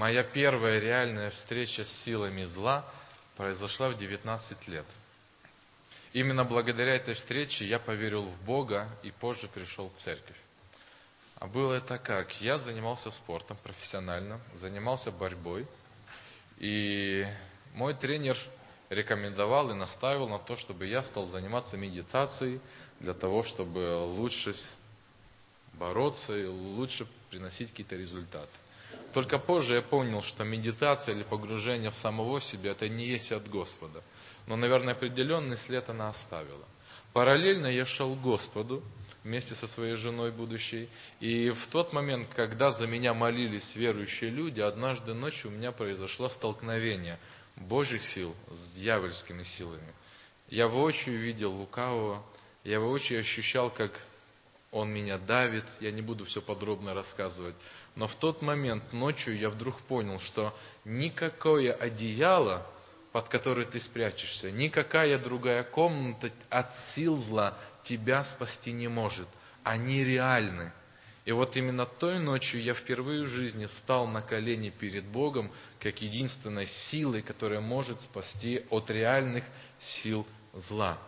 Моя первая реальная встреча с силами зла произошла в 19 лет. Именно благодаря этой встрече я поверил в Бога и позже пришел в церковь. А было это как? Я занимался спортом профессионально, занимался борьбой. И мой тренер рекомендовал и настаивал на то, чтобы я стал заниматься медитацией для того, чтобы лучше бороться и лучше приносить какие-то результаты. Только позже я понял, что медитация или погружение в самого себя, это не есть от Господа. Но, наверное, определенный след она оставила. Параллельно я шел к Господу вместе со своей женой будущей. И в тот момент, когда за меня молились верующие люди, однажды ночью у меня произошло столкновение Божьих сил с дьявольскими силами. Я воочию видел лукавого, я воочию ощущал, как он меня давит, я не буду все подробно рассказывать. Но в тот момент ночью я вдруг понял, что никакое одеяло, под которое ты спрячешься, никакая другая комната от сил зла тебя спасти не может. Они реальны. И вот именно той ночью я впервые в жизни встал на колени перед Богом, как единственной силой, которая может спасти от реальных сил зла.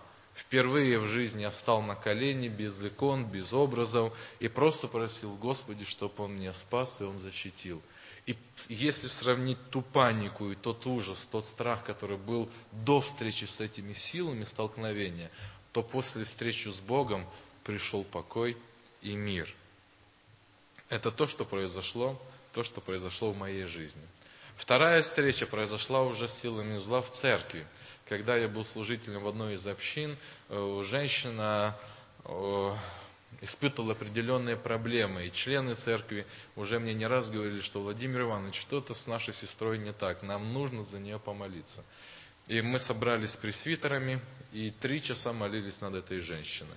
Впервые в жизни я встал на колени, без икон, без образов, и просто просил Господи, чтобы Он меня спас и Он защитил. И если сравнить ту панику и тот ужас, тот страх, который был до встречи с этими силами столкновения, то после встречи с Богом пришел покой и мир. Это то, что произошло, то, что произошло в моей жизни. Вторая встреча произошла уже с силами зла в церкви. Когда я был служителем в одной из общин, э, женщина э, испытывала определенные проблемы. И члены церкви уже мне не раз говорили, что Владимир Иванович, что-то с нашей сестрой не так, нам нужно за нее помолиться. И мы собрались с пресвитерами и три часа молились над этой женщиной.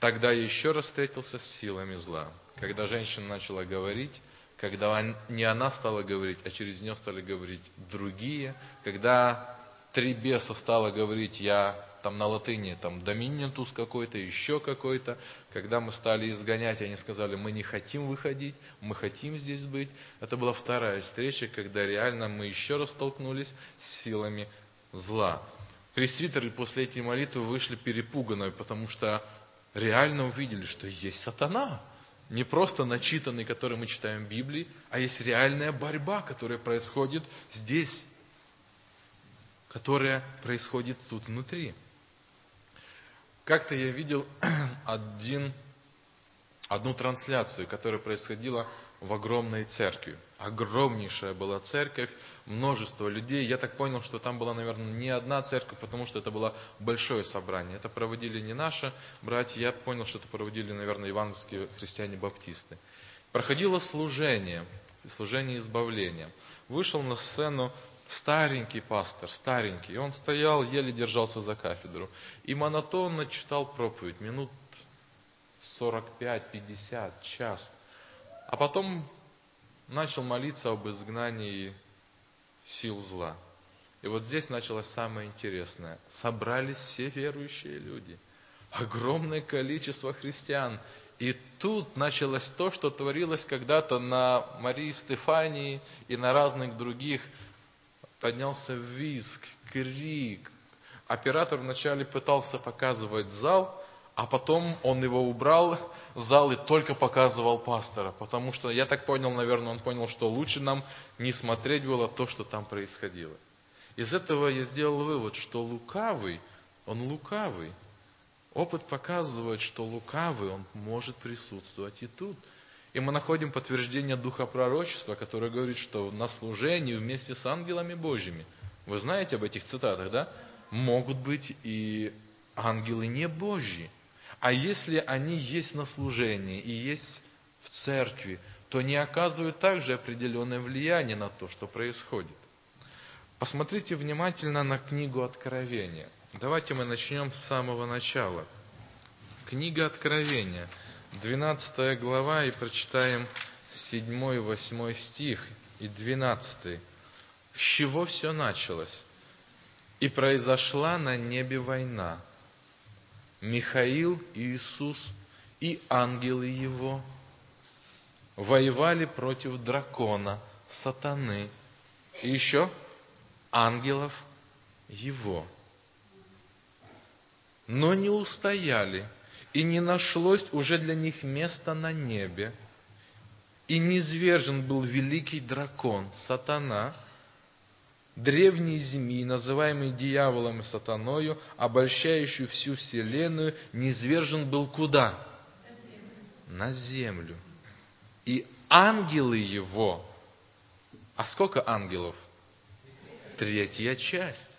Тогда я еще раз встретился с силами зла. Когда женщина начала говорить, когда не она стала говорить, а через нее стали говорить другие, когда три беса стало говорить, я там на латыни, там доминентус какой-то, еще какой-то, когда мы стали изгонять, они сказали, мы не хотим выходить, мы хотим здесь быть. Это была вторая встреча, когда реально мы еще раз столкнулись с силами зла. Пресвитеры после этой молитвы вышли перепуганные, потому что реально увидели, что есть сатана – не просто начитанный, который мы читаем в Библии, а есть реальная борьба, которая происходит здесь, которая происходит тут внутри. Как-то я видел один, одну трансляцию, которая происходила в огромной церкви. Огромнейшая была церковь, множество людей. Я так понял, что там была, наверное, не одна церковь, потому что это было большое собрание. Это проводили не наши братья, я понял, что это проводили, наверное, евангельские христиане-баптисты. Проходило служение, служение избавления. Вышел на сцену старенький пастор, старенький. Он стоял, еле держался за кафедру. И монотонно читал проповедь, минут 45, 50, час. А потом начал молиться об изгнании сил зла. И вот здесь началось самое интересное. Собрались все верующие люди. Огромное количество христиан. И тут началось то, что творилось когда-то на Марии Стефании и на разных других. Поднялся визг, крик. Оператор вначале пытался показывать зал, а потом он его убрал, зал и только показывал пастора, потому что, я так понял, наверное, он понял, что лучше нам не смотреть было то, что там происходило. Из этого я сделал вывод, что лукавый, он лукавый. Опыт показывает, что лукавый, он может присутствовать и тут. И мы находим подтверждение духа пророчества, которое говорит, что на служении вместе с ангелами Божьими, вы знаете об этих цитатах, да? Могут быть и ангелы не Божьи. А если они есть на служении и есть в церкви, то не оказывают также определенное влияние на то, что происходит. Посмотрите внимательно на книгу Откровения. Давайте мы начнем с самого начала. Книга Откровения, 12 глава, и прочитаем 7, 8 стих и 12. С чего все началось? «И произошла на небе война, Михаил, Иисус и ангелы его воевали против дракона, сатаны и еще ангелов его. Но не устояли, и не нашлось уже для них места на небе, и низвержен был великий дракон, сатана, древний змей, называемый дьяволом и сатаною, обольщающий всю вселенную, низвержен был куда? На землю. И ангелы его, а сколько ангелов? Третья часть.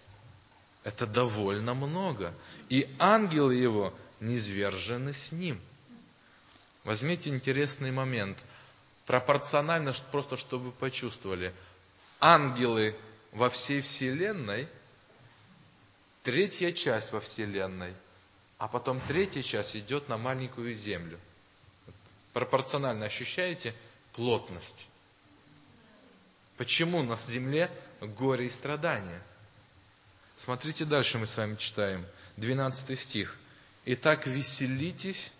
Это довольно много. И ангелы его низвержены с ним. Возьмите интересный момент. Пропорционально, просто чтобы почувствовали. Ангелы во всей Вселенной, третья часть во Вселенной, а потом третья часть идет на маленькую Землю. Пропорционально ощущаете плотность? Почему на Земле горе и страдания? Смотрите дальше, мы с вами читаем. 12 стих. «Итак, веселитесь,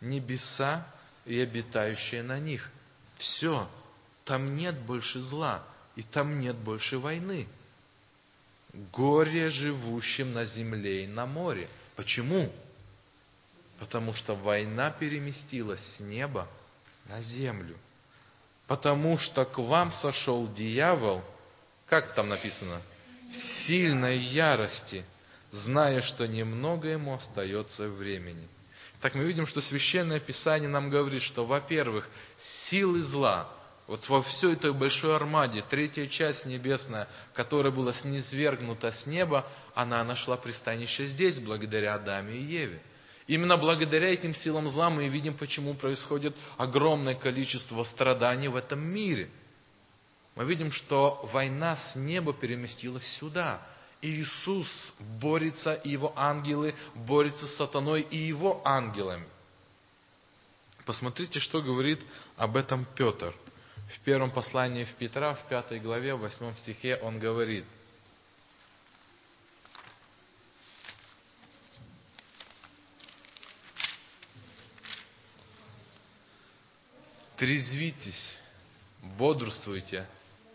небеса и обитающие на них». Все, там нет больше зла и там нет больше войны. Горе живущим на земле и на море. Почему? Потому что война переместилась с неба на землю. Потому что к вам сошел дьявол, как там написано, в сильной ярости, зная, что немного ему остается времени. Так мы видим, что Священное Писание нам говорит, что, во-первых, силы зла – вот во всей этой большой армаде, третья часть небесная, которая была снизвергнута с неба, она нашла пристанище здесь, благодаря Адаме и Еве. Именно благодаря этим силам зла мы видим, почему происходит огромное количество страданий в этом мире. Мы видим, что война с неба переместилась сюда. Иисус борется, и его ангелы борются с сатаной и его ангелами. Посмотрите, что говорит об этом Петр – в первом послании в Петра, в пятой главе, в восьмом стихе он говорит, трезвитесь, бодрствуйте.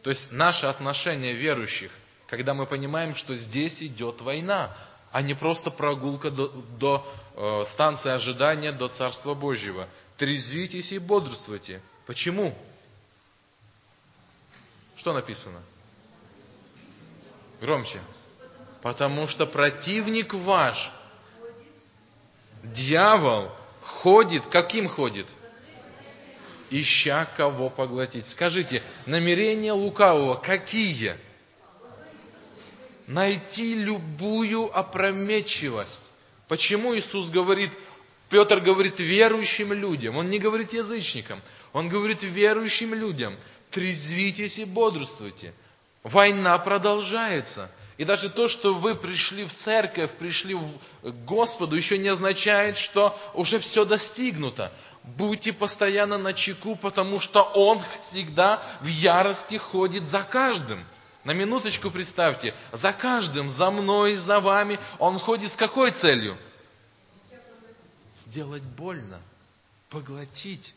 То есть наше отношение верующих, когда мы понимаем, что здесь идет война, а не просто прогулка до, до э, станции ожидания до Царства Божьего. Трезвитесь и бодрствуйте. Почему? Что написано? Громче. Потому что противник ваш, дьявол, ходит, каким ходит? Ища кого поглотить. Скажите, намерения лукавого какие? Найти любую опрометчивость. Почему Иисус говорит, Петр говорит верующим людям, он не говорит язычникам, он говорит верующим людям, трезвитесь и бодрствуйте. Война продолжается. И даже то, что вы пришли в церковь, пришли к Господу, еще не означает, что уже все достигнуто. Будьте постоянно на чеку, потому что Он всегда в ярости ходит за каждым. На минуточку представьте, за каждым, за мной, за вами, Он ходит с какой целью? Сделать больно, поглотить.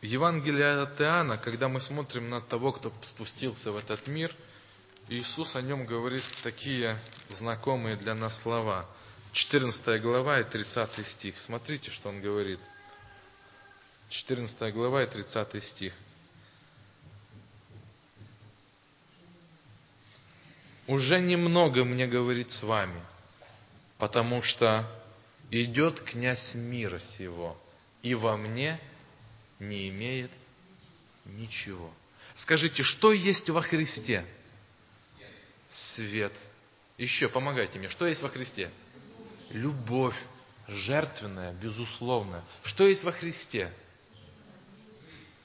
В Евангелии от Иоанна, когда мы смотрим на того, кто спустился в этот мир, Иисус о нем говорит такие знакомые для нас слова. 14 глава и 30 стих. Смотрите, что он говорит. 14 глава и 30 стих. Уже немного мне говорит с вами, потому что идет князь мира сего, и во мне – не имеет ничего. Скажите, что есть во Христе? Свет. Еще помогайте мне. Что есть во Христе? Любовь. Жертвенная, безусловная. Что есть во Христе?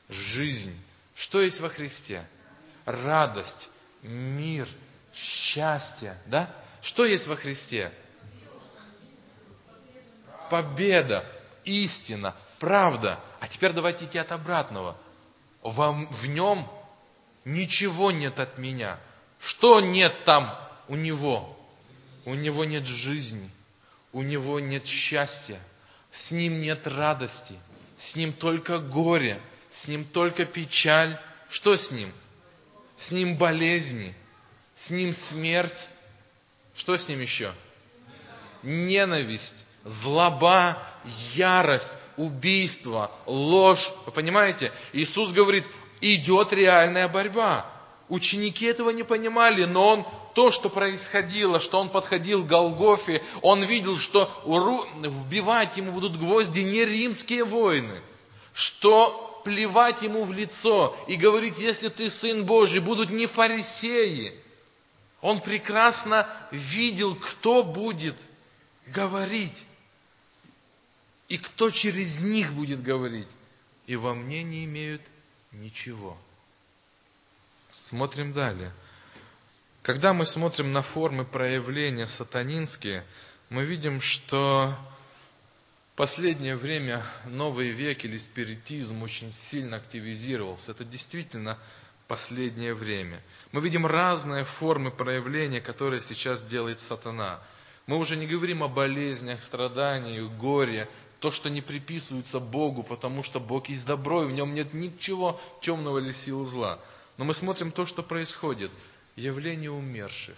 Жизнь. Что есть во Христе? Радость, мир, счастье. Да? Что есть во Христе? Победа, истина, правда. А теперь давайте идти от обратного. Вам, в нем ничего нет от меня. Что нет там у него? У него нет жизни, у него нет счастья, с ним нет радости, с ним только горе, с ним только печаль. Что с ним? С ним болезни, с ним смерть. Что с ним еще? Ненависть, злоба, ярость, убийство, ложь. Вы понимаете? Иисус говорит, идет реальная борьба. Ученики этого не понимали, но он то, что происходило, что он подходил к Голгофе, он видел, что вбивать ему будут гвозди не римские воины, что плевать ему в лицо и говорить, если ты сын Божий, будут не фарисеи. Он прекрасно видел, кто будет говорить и кто через них будет говорить. И во мне не имеют ничего. Смотрим далее. Когда мы смотрим на формы проявления сатанинские, мы видим, что в последнее время новый век или спиритизм очень сильно активизировался. Это действительно последнее время. Мы видим разные формы проявления, которые сейчас делает сатана. Мы уже не говорим о болезнях, страданиях, горе, то, что не приписывается Богу, потому что Бог есть добро, и в нем нет ничего темного или силы зла. Но мы смотрим то, что происходит явление умерших.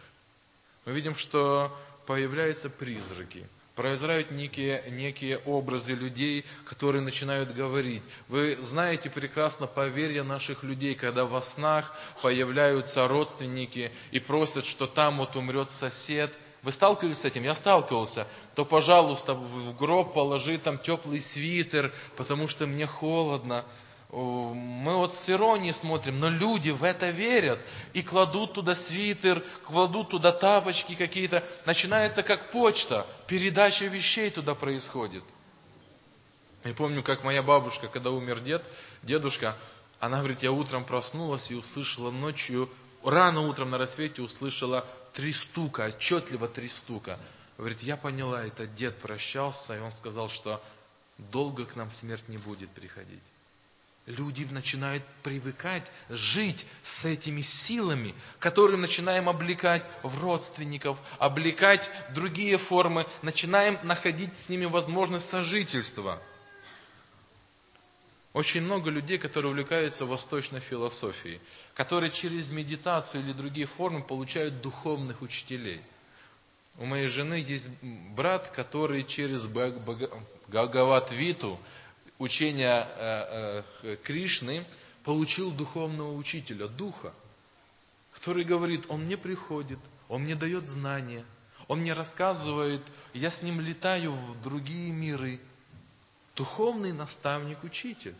Мы видим, что появляются призраки, произрают некие, некие образы людей, которые начинают говорить. Вы знаете прекрасно поверье наших людей, когда во снах появляются родственники и просят, что там вот умрет сосед. Вы сталкивались с этим? Я сталкивался. То, пожалуйста, в гроб положи там теплый свитер, потому что мне холодно мы вот с иронией смотрим, но люди в это верят и кладут туда свитер, кладут туда тапочки какие-то. Начинается как почта, передача вещей туда происходит. Я помню, как моя бабушка, когда умер дед, дедушка, она говорит, я утром проснулась и услышала ночью, рано утром на рассвете услышала три стука, отчетливо три стука. Говорит, я поняла, это дед прощался, и он сказал, что долго к нам смерть не будет приходить. Люди начинают привыкать жить с этими силами, которые начинаем облекать в родственников, облекать в другие формы, начинаем находить с ними возможность сожительства. Очень много людей, которые увлекаются восточной философией, которые через медитацию или другие формы получают духовных учителей. У моей жены есть брат, который через Бхагават-виту, учения э, э, Кришны, получил духовного учителя, духа, который говорит, он мне приходит, он мне дает знания, он мне рассказывает, я с ним летаю в другие миры. Духовный наставник, учитель.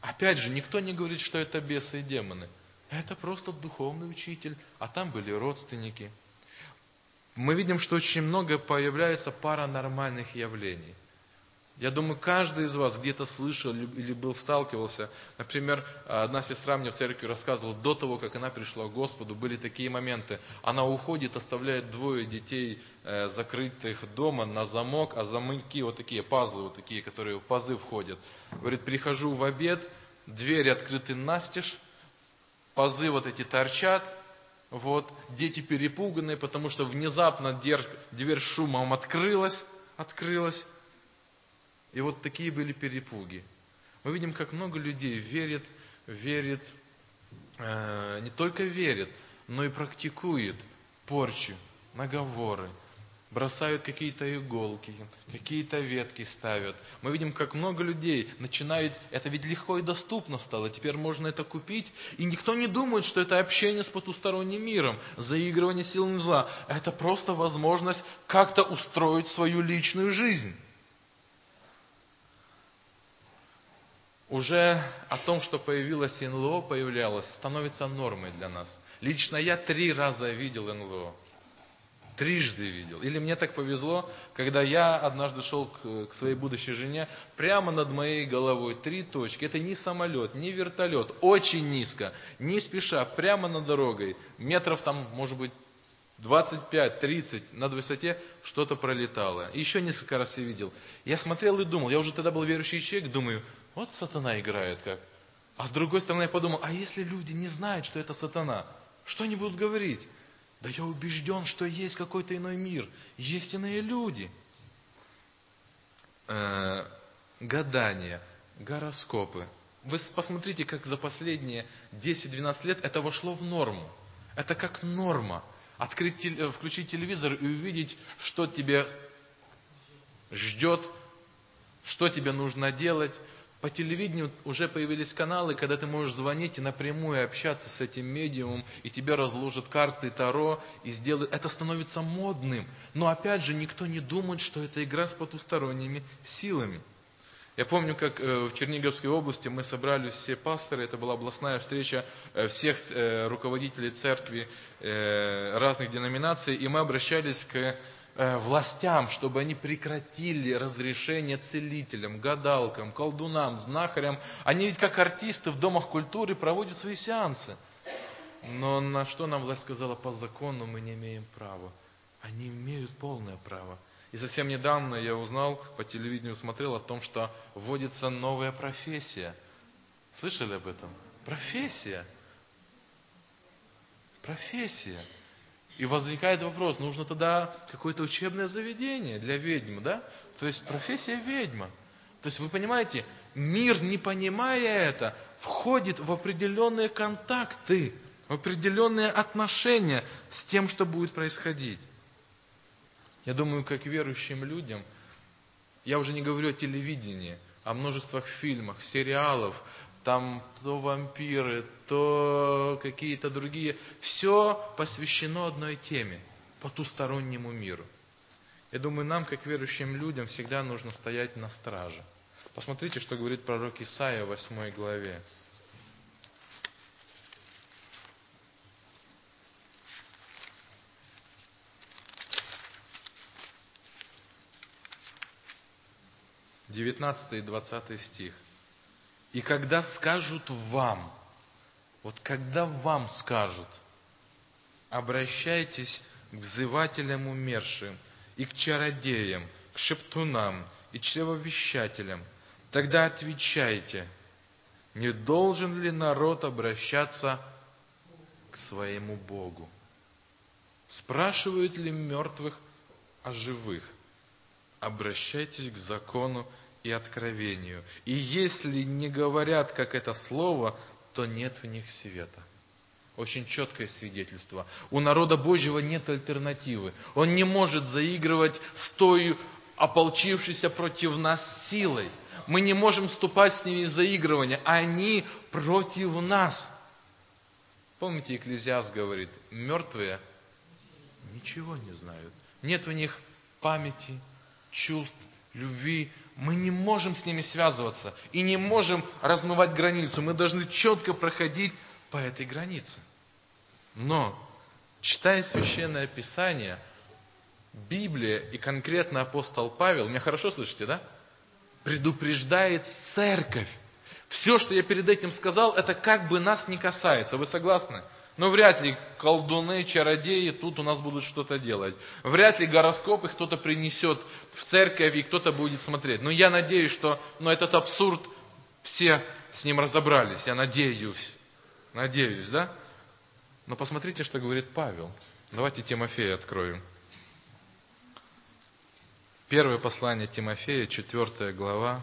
Опять же, никто не говорит, что это бесы и демоны. Это просто духовный учитель, а там были родственники. Мы видим, что очень много появляется паранормальных явлений. Я думаю, каждый из вас где-то слышал или был сталкивался. Например, одна сестра мне в церкви рассказывала, до того, как она пришла к Господу, были такие моменты. Она уходит, оставляет двое детей э, закрытых дома на замок, а замки вот такие, пазлы вот такие, которые в пазы входят. Говорит, прихожу в обед, двери открыты настежь, пазы вот эти торчат, вот, дети перепуганные, потому что внезапно дверь, шумом открылась, открылась, и вот такие были перепуги. Мы видим, как много людей верит, верит, э, не только верит, но и практикует порчу, наговоры, бросают какие-то иголки, какие-то ветки ставят. Мы видим, как много людей начинают, это ведь легко и доступно стало, теперь можно это купить, и никто не думает, что это общение с потусторонним миром, заигрывание силами зла. Это просто возможность как-то устроить свою личную жизнь. Уже о том, что появилось НЛО, появлялось, становится нормой для нас. Лично я три раза видел НЛО. Трижды видел. Или мне так повезло, когда я однажды шел к, своей будущей жене, прямо над моей головой три точки. Это не самолет, не вертолет, очень низко, не спеша, прямо над дорогой. Метров там, может быть, 25-30 над высоте что-то пролетало. Еще несколько раз я видел. Я смотрел и думал, я уже тогда был верующий человек, думаю, вот сатана играет как. А с другой стороны я подумал, а если люди не знают, что это сатана, что они будут говорить? Да я убежден, что есть какой-то иной мир, есть иные люди. Э, гадания, гороскопы. Вы посмотрите, как за последние 10-12 лет это вошло в норму. Это как норма. Открыть, э, включить телевизор и увидеть, что тебе ждет, что тебе нужно делать. По телевидению уже появились каналы, когда ты можешь звонить и напрямую общаться с этим медиумом, и тебе разложат карты Таро, и сделают... Это становится модным. Но опять же, никто не думает, что это игра с потусторонними силами. Я помню, как э, в Черниговской области мы собрались все пасторы, это была областная встреча э, всех э, руководителей церкви разных деноминаций, и мы обращались к властям, чтобы они прекратили разрешение целителям, гадалкам, колдунам, знахарям. Они ведь как артисты в домах культуры проводят свои сеансы. Но на что нам власть сказала, по закону мы не имеем права. Они имеют полное право. И совсем недавно я узнал, по телевидению смотрел о том, что вводится новая профессия. Слышали об этом? Профессия. Профессия. И возникает вопрос, нужно тогда какое-то учебное заведение для ведьм, да? То есть профессия ведьма. То есть вы понимаете, мир, не понимая это, входит в определенные контакты, в определенные отношения с тем, что будет происходить. Я думаю, как верующим людям, я уже не говорю о телевидении, о множествах фильмов, сериалов, там то вампиры, то какие-то другие. Все посвящено одной теме, потустороннему миру. Я думаю, нам, как верующим людям, всегда нужно стоять на страже. Посмотрите, что говорит пророк Исаия в 8 главе. 19 и 20 стих. И когда скажут вам, вот когда вам скажут, обращайтесь к взывателям умершим и к чародеям, к шептунам и чревовещателям, тогда отвечайте, не должен ли народ обращаться к своему Богу? Спрашивают ли мертвых о живых? Обращайтесь к закону и откровению. И если не говорят, как это слово, то нет в них света. Очень четкое свидетельство. У народа Божьего нет альтернативы. Он не может заигрывать с той ополчившейся против нас силой. Мы не можем вступать с ними в заигрывание. Они против нас. Помните, Экклезиас говорит, мертвые ничего не знают. Нет у них памяти, чувств, любви, мы не можем с ними связываться и не можем размывать границу. Мы должны четко проходить по этой границе. Но, читая Священное Писание, Библия и конкретно апостол Павел, меня хорошо слышите, да? Предупреждает церковь. Все, что я перед этим сказал, это как бы нас не касается. Вы согласны? Но вряд ли колдуны, чародеи тут у нас будут что-то делать. Вряд ли гороскопы кто-то принесет в церковь и кто-то будет смотреть. Но я надеюсь, что но этот абсурд все с ним разобрались. Я надеюсь. Надеюсь, да? Но посмотрите, что говорит Павел. Давайте Тимофея откроем. Первое послание Тимофея, четвертая глава,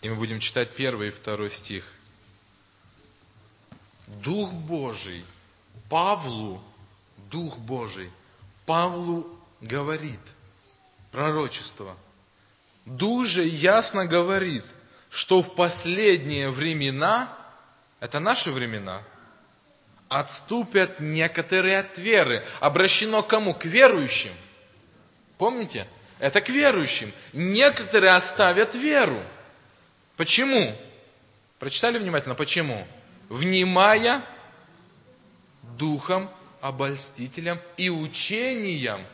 И мы будем читать первый и второй стих. Дух Божий, Павлу, Дух Божий, Павлу говорит, пророчество. Дух же ясно говорит, что в последние времена, это наши времена, отступят некоторые от веры. Обращено к кому? К верующим. Помните? Это к верующим. Некоторые оставят веру. Почему? Прочитали внимательно, почему? Внимая духом, обольстителям и учением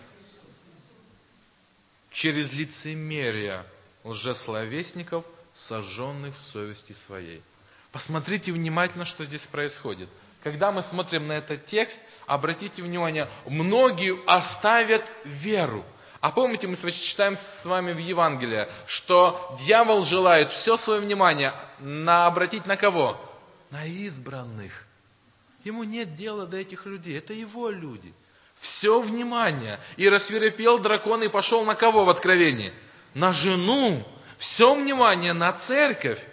через лицемерие лжесловесников, сожженных в совести своей. Посмотрите внимательно, что здесь происходит. Когда мы смотрим на этот текст, обратите внимание, многие оставят веру. А помните, мы читаем с вами в Евангелии, что дьявол желает все свое внимание на, обратить на кого? На избранных. Ему нет дела до этих людей, это его люди. Все внимание. И рассверепел дракон и пошел на кого в откровении? На жену. Все внимание на церковь.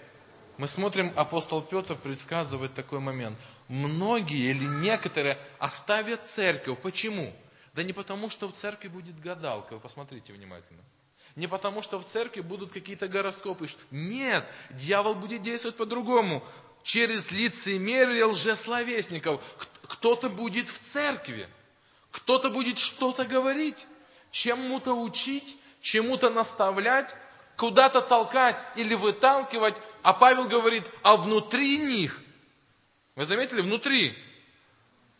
Мы смотрим, апостол Петр предсказывает такой момент. Многие или некоторые оставят церковь. Почему? Да не потому, что в церкви будет гадалка. Вы посмотрите внимательно. Не потому, что в церкви будут какие-то гороскопы. Нет, дьявол будет действовать по-другому. Через лицемерие лжесловесников. Кто-то будет в церкви. Кто-то будет что-то говорить. Чему-то учить, чему-то наставлять, куда-то толкать или выталкивать. А Павел говорит, а внутри них, вы заметили, внутри,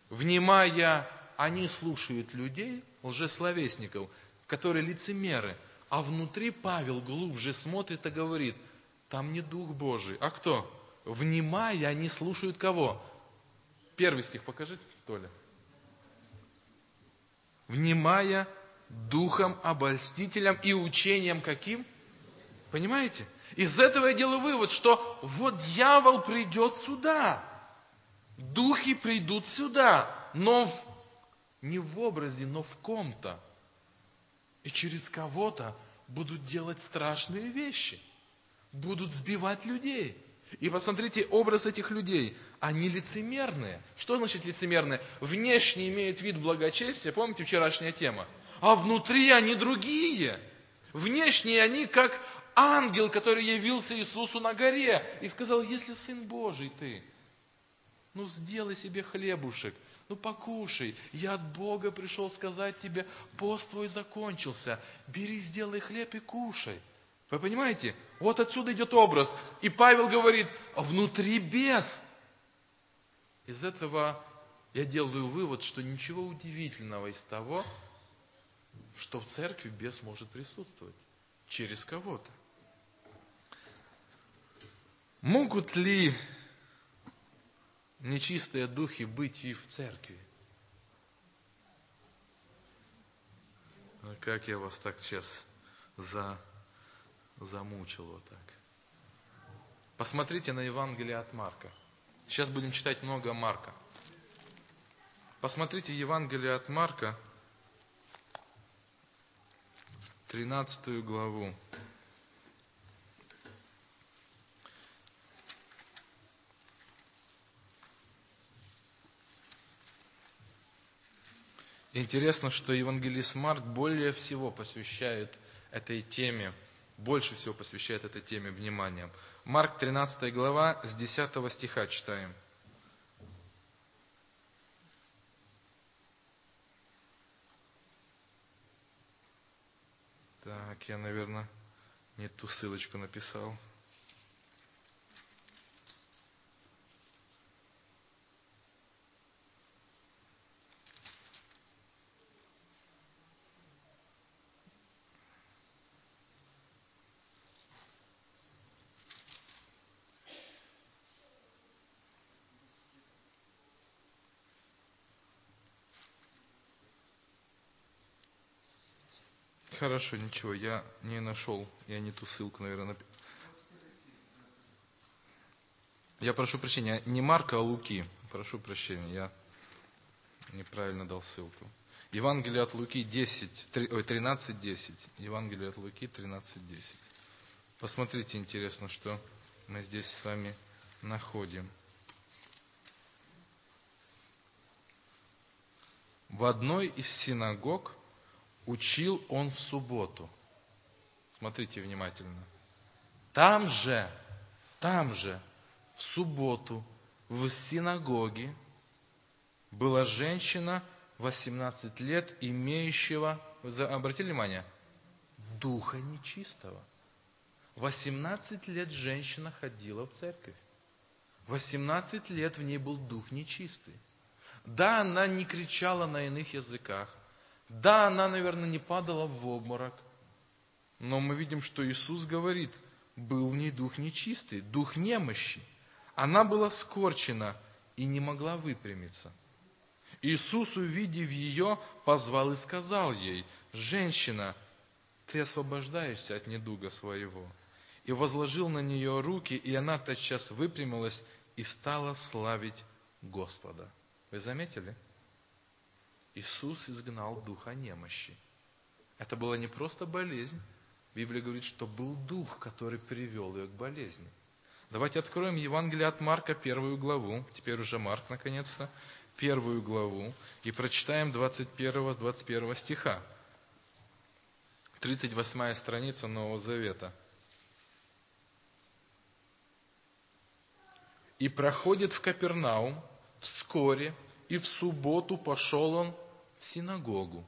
внимая, они слушают людей, лжесловесников, которые лицемеры, а внутри Павел глубже смотрит и говорит, там не Дух Божий. А кто? Внимая, они слушают кого? Первый стих покажите, Толя. Внимая духом обольстителем и учением каким? Понимаете? Из этого я делаю вывод, что вот дьявол придет сюда. Духи придут сюда, но в, не в образе, но в ком-то и через кого-то будут делать страшные вещи, будут сбивать людей. И посмотрите, образ этих людей, они лицемерные. Что значит лицемерные? Внешне имеют вид благочестия, помните вчерашняя тема? А внутри они другие. Внешне они как ангел, который явился Иисусу на горе и сказал, если Сын Божий ты, ну сделай себе хлебушек, ну покушай, я от Бога пришел сказать тебе, пост твой закончился, бери, сделай хлеб и кушай. Вы понимаете? Вот отсюда идет образ. И Павел говорит, внутри бес. Из этого я делаю вывод, что ничего удивительного из того, что в церкви бес может присутствовать через кого-то. Могут ли нечистые духи быть и в церкви. А как я вас так сейчас за, замучил вот так. Посмотрите на Евангелие от Марка. Сейчас будем читать много Марка. Посмотрите Евангелие от Марка, 13 главу. Интересно, что евангелист Марк более всего посвящает этой теме, больше всего посвящает этой теме внимания. Марк 13 глава, с 10 стиха читаем. Так, я, наверное, не ту ссылочку написал. Хорошо, ничего, я не нашел, я не ту ссылку, наверное. Я прошу прощения, не Марка, а Луки. Прошу прощения, я неправильно дал ссылку. Евангелие от Луки 10, 13, 10. Евангелие от Луки 13, 10. Посмотрите, интересно, что мы здесь с вами находим. В одной из синагог учил он в субботу. Смотрите внимательно. Там же, там же, в субботу, в синагоге была женщина 18 лет, имеющего, обратили внимание, духа нечистого. 18 лет женщина ходила в церковь. 18 лет в ней был дух нечистый. Да, она не кричала на иных языках. Да, она, наверное, не падала в обморок, но мы видим, что Иисус говорит, был в ней дух нечистый, дух немощи. Она была скорчена и не могла выпрямиться. Иисус, увидев ее, позвал и сказал ей, «Женщина, ты освобождаешься от недуга своего». И возложил на нее руки, и она тотчас выпрямилась и стала славить Господа. Вы заметили? Иисус изгнал духа немощи. Это была не просто болезнь. Библия говорит, что был дух, который привел ее к болезни. Давайте откроем Евангелие от Марка, первую главу. Теперь уже Марк, наконец-то. Первую главу. И прочитаем 21 с 21 стиха. 38 страница Нового Завета. И проходит в Капернаум вскоре, и в субботу пошел он в синагогу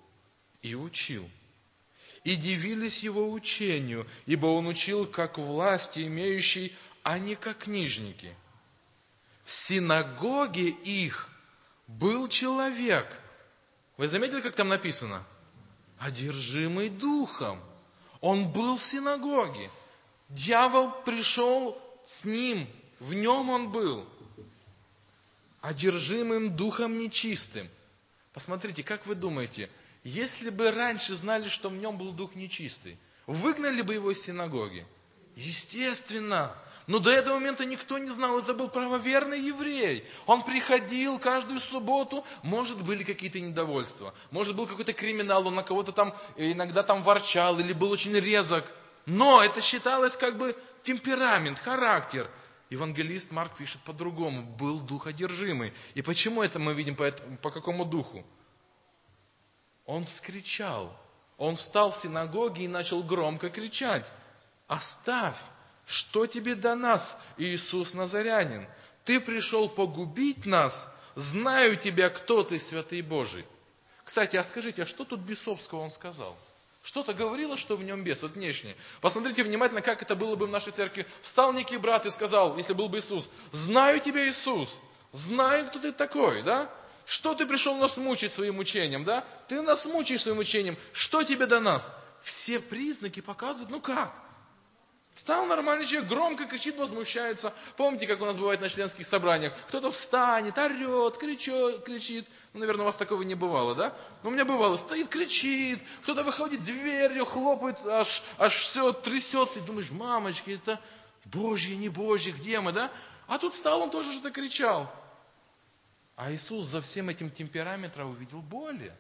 и учил. И дивились его учению, ибо он учил как власти имеющий, а не как книжники. В синагоге их был человек. Вы заметили, как там написано? Одержимый духом. Он был в синагоге. Дьявол пришел с ним, в нем он был. Одержимым духом нечистым. Посмотрите, как вы думаете, если бы раньше знали, что в нем был дух нечистый, выгнали бы его из синагоги? Естественно. Но до этого момента никто не знал, это был правоверный еврей. Он приходил каждую субботу, может, были какие-то недовольства, может, был какой-то криминал, он на кого-то там иногда там ворчал или был очень резок. Но это считалось как бы темперамент, характер. Евангелист Марк пишет по-другому. Был дух одержимый. И почему это мы видим по, этому, по какому духу? Он вскричал. Он встал в синагоге и начал громко кричать. Оставь что тебе до нас, Иисус Назарянин? Ты пришел погубить нас, знаю тебя, кто ты, святый Божий. Кстати, а скажите, а что тут бесовского он сказал? Что-то говорило, что в нем бес, вот внешне. Посмотрите внимательно, как это было бы в нашей церкви. Встал некий брат и сказал, если был бы Иисус, знаю тебя, Иисус, знаю, кто ты такой, да? Что ты пришел нас мучить своим учением, да? Ты нас мучаешь своим учением, что тебе до нас? Все признаки показывают, ну как? Встал нормальный человек, громко кричит, возмущается. Помните, как у нас бывает на членских собраниях? Кто-то встанет, орет, кричит, кричит. Ну, наверное, у вас такого не бывало, да? Но у меня бывало, стоит, кричит, кто-то выходит дверью, хлопает, аж, аж все трясется. И думаешь, мамочки, это Божье, не Божье, где мы, да? А тут встал, он тоже что-то кричал. А Иисус за всем этим темпераментом увидел боли.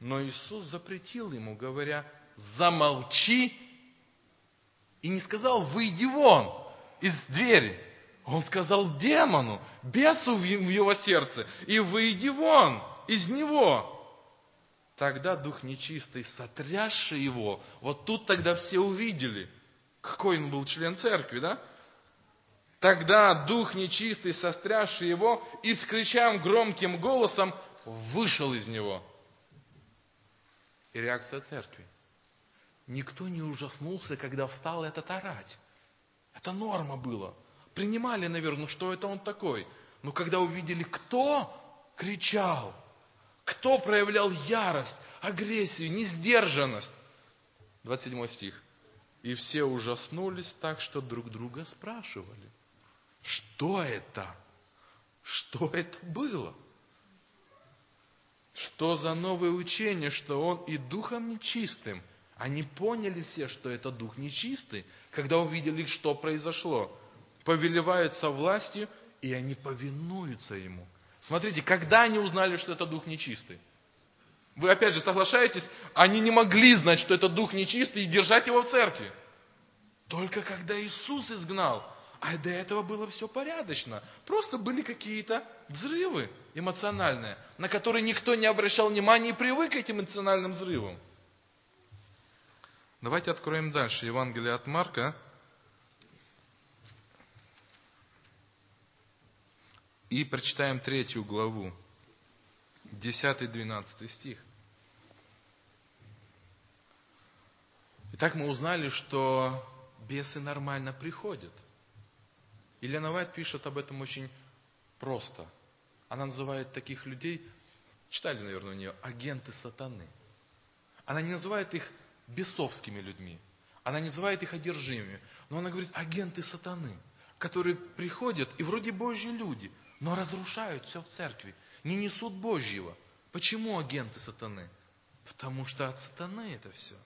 Но Иисус запретил ему, говоря, замолчи и не сказал, выйди вон из двери. Он сказал демону, бесу в его сердце, и выйди вон из него. Тогда дух нечистый, сотрясший его, вот тут тогда все увидели, какой он был член церкви, да? Тогда дух нечистый, сострясший его, и с громким голосом вышел из него. И реакция церкви – Никто не ужаснулся, когда встал этот орать. Это норма было. Принимали, наверное, что это он такой. Но когда увидели, кто кричал, кто проявлял ярость, агрессию, несдержанность. 27 стих. И все ужаснулись так, что друг друга спрашивали. Что это? Что это было? Что за новое учение, что он и духом нечистым – они поняли все, что это дух нечистый, когда увидели, что произошло. Повелеваются властью, и они повинуются ему. Смотрите, когда они узнали, что это дух нечистый? Вы опять же соглашаетесь, они не могли знать, что это дух нечистый и держать его в церкви. Только когда Иисус изгнал. А до этого было все порядочно. Просто были какие-то взрывы эмоциональные, на которые никто не обращал внимания и привык к этим эмоциональным взрывам. Давайте откроем дальше Евангелие от Марка. И прочитаем третью главу, 10-12 стих. Итак, мы узнали, что бесы нормально приходят. Елена Вайт пишет об этом очень просто. Она называет таких людей, читали, наверное, у нее, агенты сатаны. Она не называет их бесовскими людьми. Она называет их одержимыми. Но она говорит, агенты сатаны, которые приходят и вроде Божьи люди, но разрушают все в церкви, не несут Божьего. Почему агенты сатаны? Потому что от сатаны это все.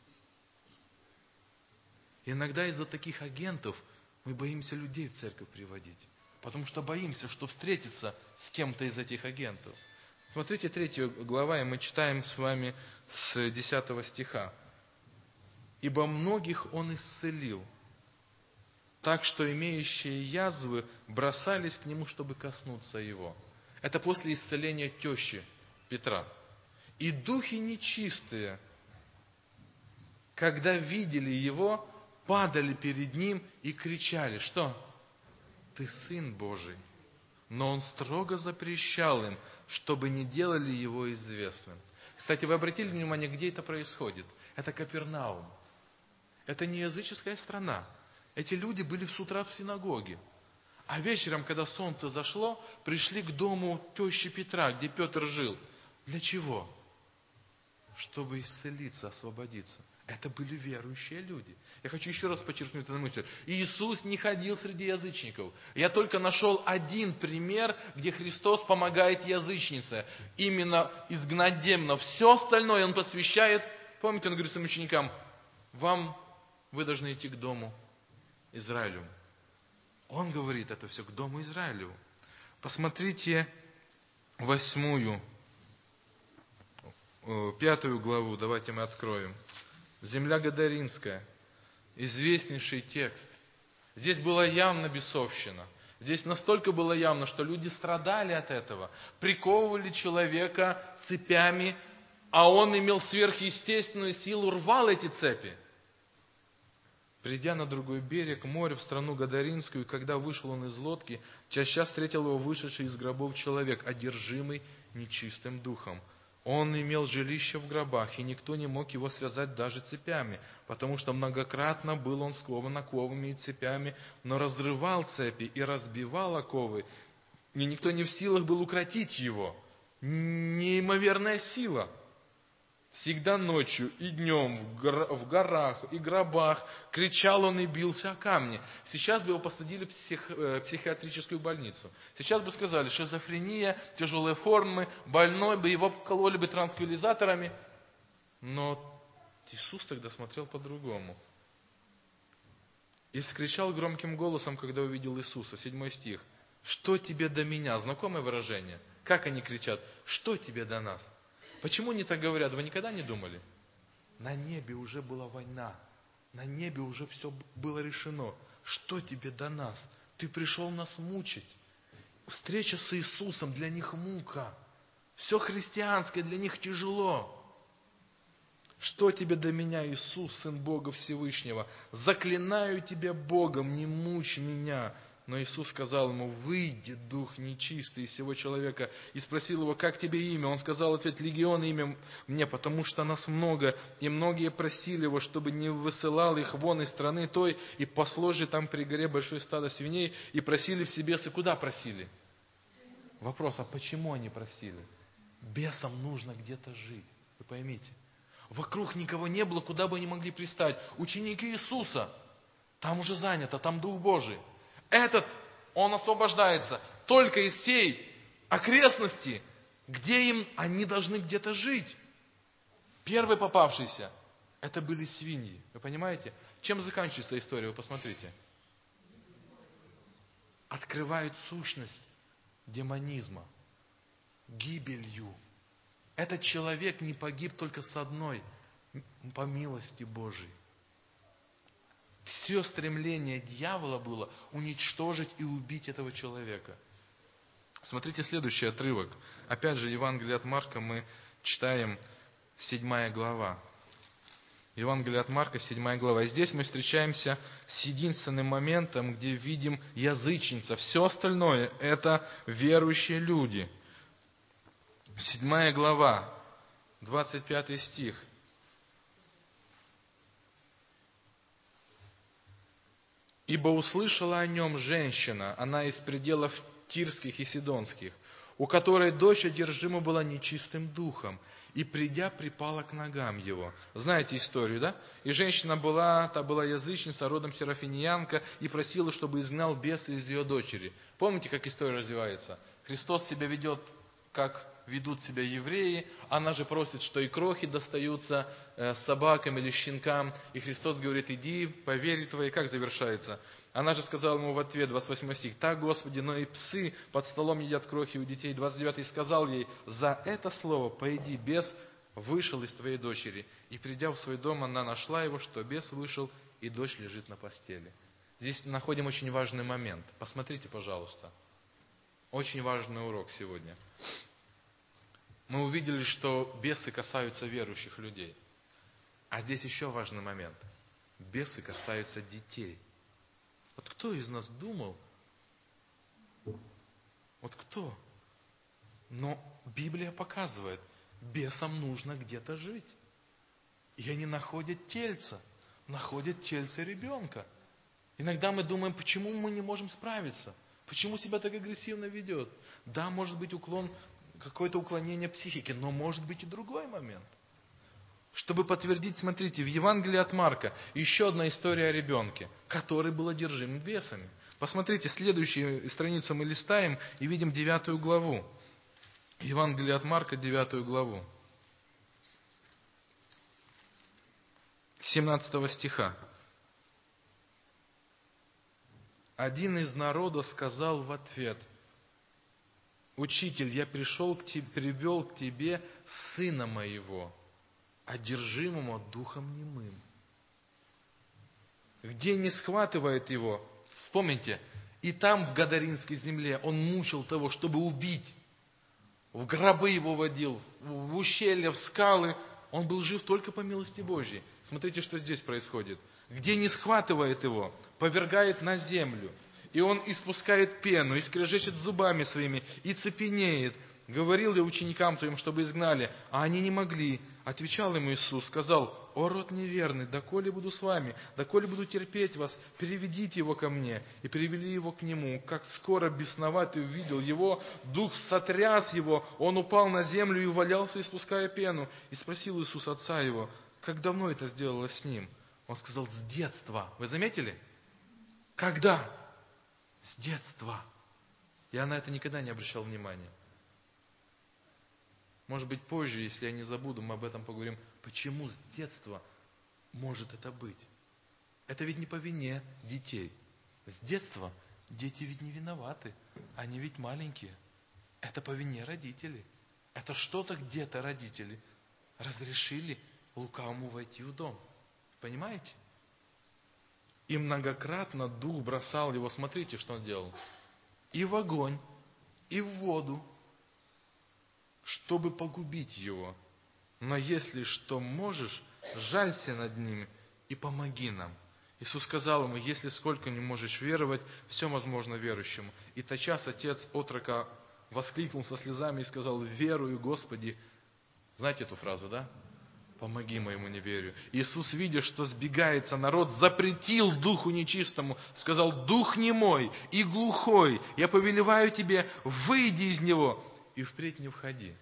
Иногда из-за таких агентов мы боимся людей в церковь приводить. Потому что боимся, что встретиться с кем-то из этих агентов. Смотрите, третья глава, и мы читаем с вами с 10 стиха. «Ибо многих Он исцелил, так что имеющие язвы бросались к Нему, чтобы коснуться Его». Это после исцеления тещи Петра. «И духи нечистые, когда видели Его, падали перед Ним и кричали, что? Ты Сын Божий. Но Он строго запрещал им, чтобы не делали Его известным. Кстати, вы обратили внимание, где это происходит? Это Капернаум. Это не языческая страна. Эти люди были с утра в синагоге. А вечером, когда солнце зашло, пришли к дому тещи Петра, где Петр жил. Для чего? Чтобы исцелиться, освободиться. Это были верующие люди. Я хочу еще раз подчеркнуть эту мысль. Иисус не ходил среди язычников. Я только нашел один пример, где Христос помогает язычнице. Именно изгнать демонов. Все остальное Он посвящает. Помните, Он говорит своим ученикам, вам, вы должны идти к дому Израилю. Он говорит это все к дому Израилю. Посмотрите восьмую, э, пятую главу, давайте мы откроем. Земля Гадаринская, известнейший текст. Здесь была явно бесовщина. Здесь настолько было явно, что люди страдали от этого, приковывали человека цепями, а он имел сверхъестественную силу, рвал эти цепи. Придя на другой берег моря, в страну Гадаринскую, когда вышел он из лодки, чаща встретил его вышедший из гробов человек, одержимый нечистым духом. Он имел жилище в гробах, и никто не мог его связать даже цепями, потому что многократно был он скован оковами и цепями, но разрывал цепи и разбивал оковы, и никто не в силах был укротить его. Неимоверная сила – Всегда ночью и днем в горах и гробах кричал он и бился о камни. Сейчас бы его посадили в псих, э, психиатрическую больницу. Сейчас бы сказали, шизофрения, тяжелые формы, больной бы, его кололи бы транквилизаторами. Но Иисус тогда смотрел по-другому. И вскричал громким голосом, когда увидел Иисуса. Седьмой стих. Что тебе до меня? Знакомое выражение. Как они кричат? Что тебе до нас? Почему они так говорят? Вы никогда не думали? На небе уже была война. На небе уже все было решено. Что тебе до нас? Ты пришел нас мучить. Встреча с Иисусом для них мука. Все христианское для них тяжело. Что тебе до меня, Иисус, Сын Бога Всевышнего? Заклинаю тебя Богом, не мучь меня. Но Иисус сказал ему, выйди, дух нечистый из всего человека. И спросил его, как тебе имя? Он сказал ответ, легион имя мне, потому что нас много. И многие просили его, чтобы не высылал их вон из страны той, и посло же там при горе большое стадо свиней, и просили в себе, и куда просили? Вопрос, а почему они просили? Бесам нужно где-то жить. Вы поймите. Вокруг никого не было, куда бы они могли пристать. Ученики Иисуса. Там уже занято, там Дух Божий. Этот, он освобождается только из всей окрестности, где им они должны где-то жить. Первый попавшийся, это были свиньи. Вы понимаете? Чем заканчивается история? Вы посмотрите. Открывают сущность демонизма, гибелью. Этот человек не погиб только с одной, по милости Божией. Все стремление дьявола было уничтожить и убить этого человека. Смотрите следующий отрывок. Опять же, Евангелие от Марка мы читаем седьмая глава. Евангелие от Марка, седьмая глава. И здесь мы встречаемся с единственным моментом, где видим язычница. Все остальное – это верующие люди. Седьмая глава, 25 стих. Ибо услышала о нем женщина, она из пределов Тирских и Сидонских, у которой дочь одержима была нечистым духом, и придя, припала к ногам его. Знаете историю, да? И женщина была, та была язычница, родом серафиньянка, и просила, чтобы изгнал беса из ее дочери. Помните, как история развивается? Христос себя ведет как ведут себя евреи, она же просит, что и крохи достаются э, собакам или щенкам, и Христос говорит, иди, поверь твоей, как завершается? Она же сказала ему в ответ, 28 стих, «Так, Господи, но и псы под столом едят крохи у детей». 29 и сказал ей, «За это слово пойди, бес вышел из твоей дочери». И придя в свой дом, она нашла его, что бес вышел, и дочь лежит на постели. Здесь находим очень важный момент. Посмотрите, пожалуйста. Очень важный урок сегодня. Мы увидели, что бесы касаются верующих людей. А здесь еще важный момент. Бесы касаются детей – вот кто из нас думал? Вот кто? Но Библия показывает, бесам нужно где-то жить. И они находят тельца, находят тельце ребенка. Иногда мы думаем, почему мы не можем справиться? Почему себя так агрессивно ведет? Да, может быть уклон, какое-то уклонение психики, но может быть и другой момент – чтобы подтвердить, смотрите, в Евангелии от Марка еще одна история о ребенке, который был одержим бесами. Посмотрите, следующую страницу мы листаем и видим девятую главу. Евангелие от Марка, девятую главу. 17 стиха. Один из народа сказал в ответ, «Учитель, я пришел к тебе, привел к тебе сына моего, одержимому духом немым. Где не схватывает его, вспомните, и там, в Гадаринской земле, он мучил того, чтобы убить. В гробы его водил, в ущелья, в скалы. Он был жив только по милости Божьей. Смотрите, что здесь происходит. Где не схватывает его, повергает на землю. И он испускает пену, и скрежечет зубами своими, и цепенеет, говорил ли ученикам твоим, чтобы изгнали, а они не могли. Отвечал ему Иисус, сказал, «О, род неверный, доколе буду с вами, доколе буду терпеть вас, переведите его ко мне». И привели его к нему. Как скоро бесноватый увидел его, дух сотряс его, он упал на землю и валялся, испуская пену. И спросил Иисус отца его, как давно это сделалось с ним? Он сказал, с детства. Вы заметили? Когда? С детства. Я на это никогда не обращал внимания. Может быть, позже, если я не забуду, мы об этом поговорим. Почему с детства может это быть? Это ведь не по вине детей. С детства дети ведь не виноваты. Они ведь маленькие. Это по вине родителей. Это что-то где-то родители разрешили лукавому войти в дом. Понимаете? И многократно дух бросал его. Смотрите, что он делал. И в огонь, и в воду, чтобы погубить его. Но если что можешь, жалься над ним и помоги нам. Иисус сказал ему, если сколько не можешь веровать, все возможно верующему. И тотчас отец отрока воскликнул со слезами и сказал, верую, Господи. Знаете эту фразу, да? Помоги моему неверию. Иисус, видя, что сбегается народ, запретил духу нечистому, сказал, дух не мой и глухой, я повелеваю тебе, выйди из него и впредь не входи.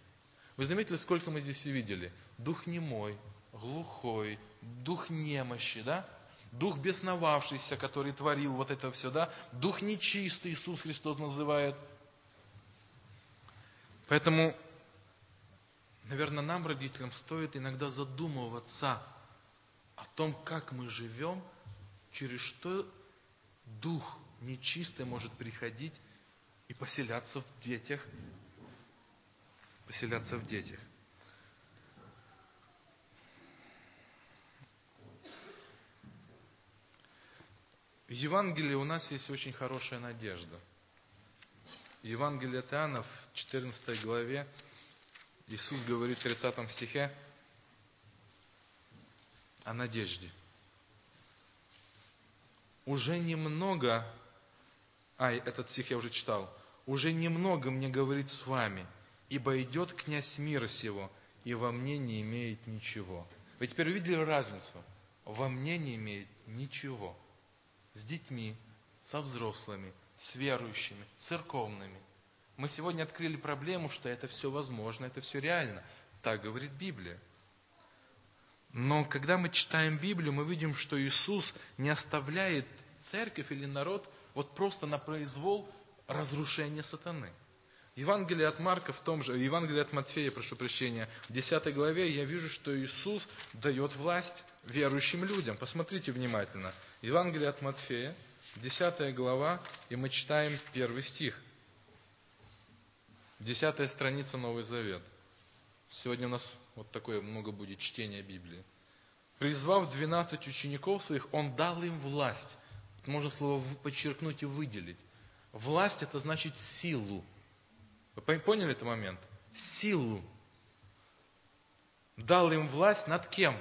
Вы заметили, сколько мы здесь увидели? Дух немой, глухой, дух немощи, да? Дух бесновавшийся, который творил вот это все, да? Дух нечистый, Иисус Христос называет. Поэтому, наверное, нам, родителям, стоит иногда задумываться о том, как мы живем, через что дух нечистый может приходить и поселяться в детях, поселяться в детях. В Евангелии у нас есть очень хорошая надежда. В Евангелии от Иоанна в 14 главе Иисус говорит в 30 стихе о надежде. Уже немного, ай, этот стих я уже читал, уже немного мне говорит с вами – ибо идет князь мира сего, и во мне не имеет ничего. Вы теперь увидели разницу? Во мне не имеет ничего. С детьми, со взрослыми, с верующими, церковными. Мы сегодня открыли проблему, что это все возможно, это все реально. Так говорит Библия. Но когда мы читаем Библию, мы видим, что Иисус не оставляет церковь или народ вот просто на произвол разрушения сатаны. Евангелие от Марка в том же, Евангелие от Матфея, прошу прощения, в 10 главе я вижу, что Иисус дает власть верующим людям. Посмотрите внимательно. Евангелие от Матфея, 10 глава, и мы читаем первый стих. Десятая страница Новый Завет. Сегодня у нас вот такое много будет чтения Библии. Призвав 12 учеников своих, Он дал им власть. Можно слово подчеркнуть и выделить. Власть это значит силу. Вы поняли этот момент? Силу. Дал им власть над кем?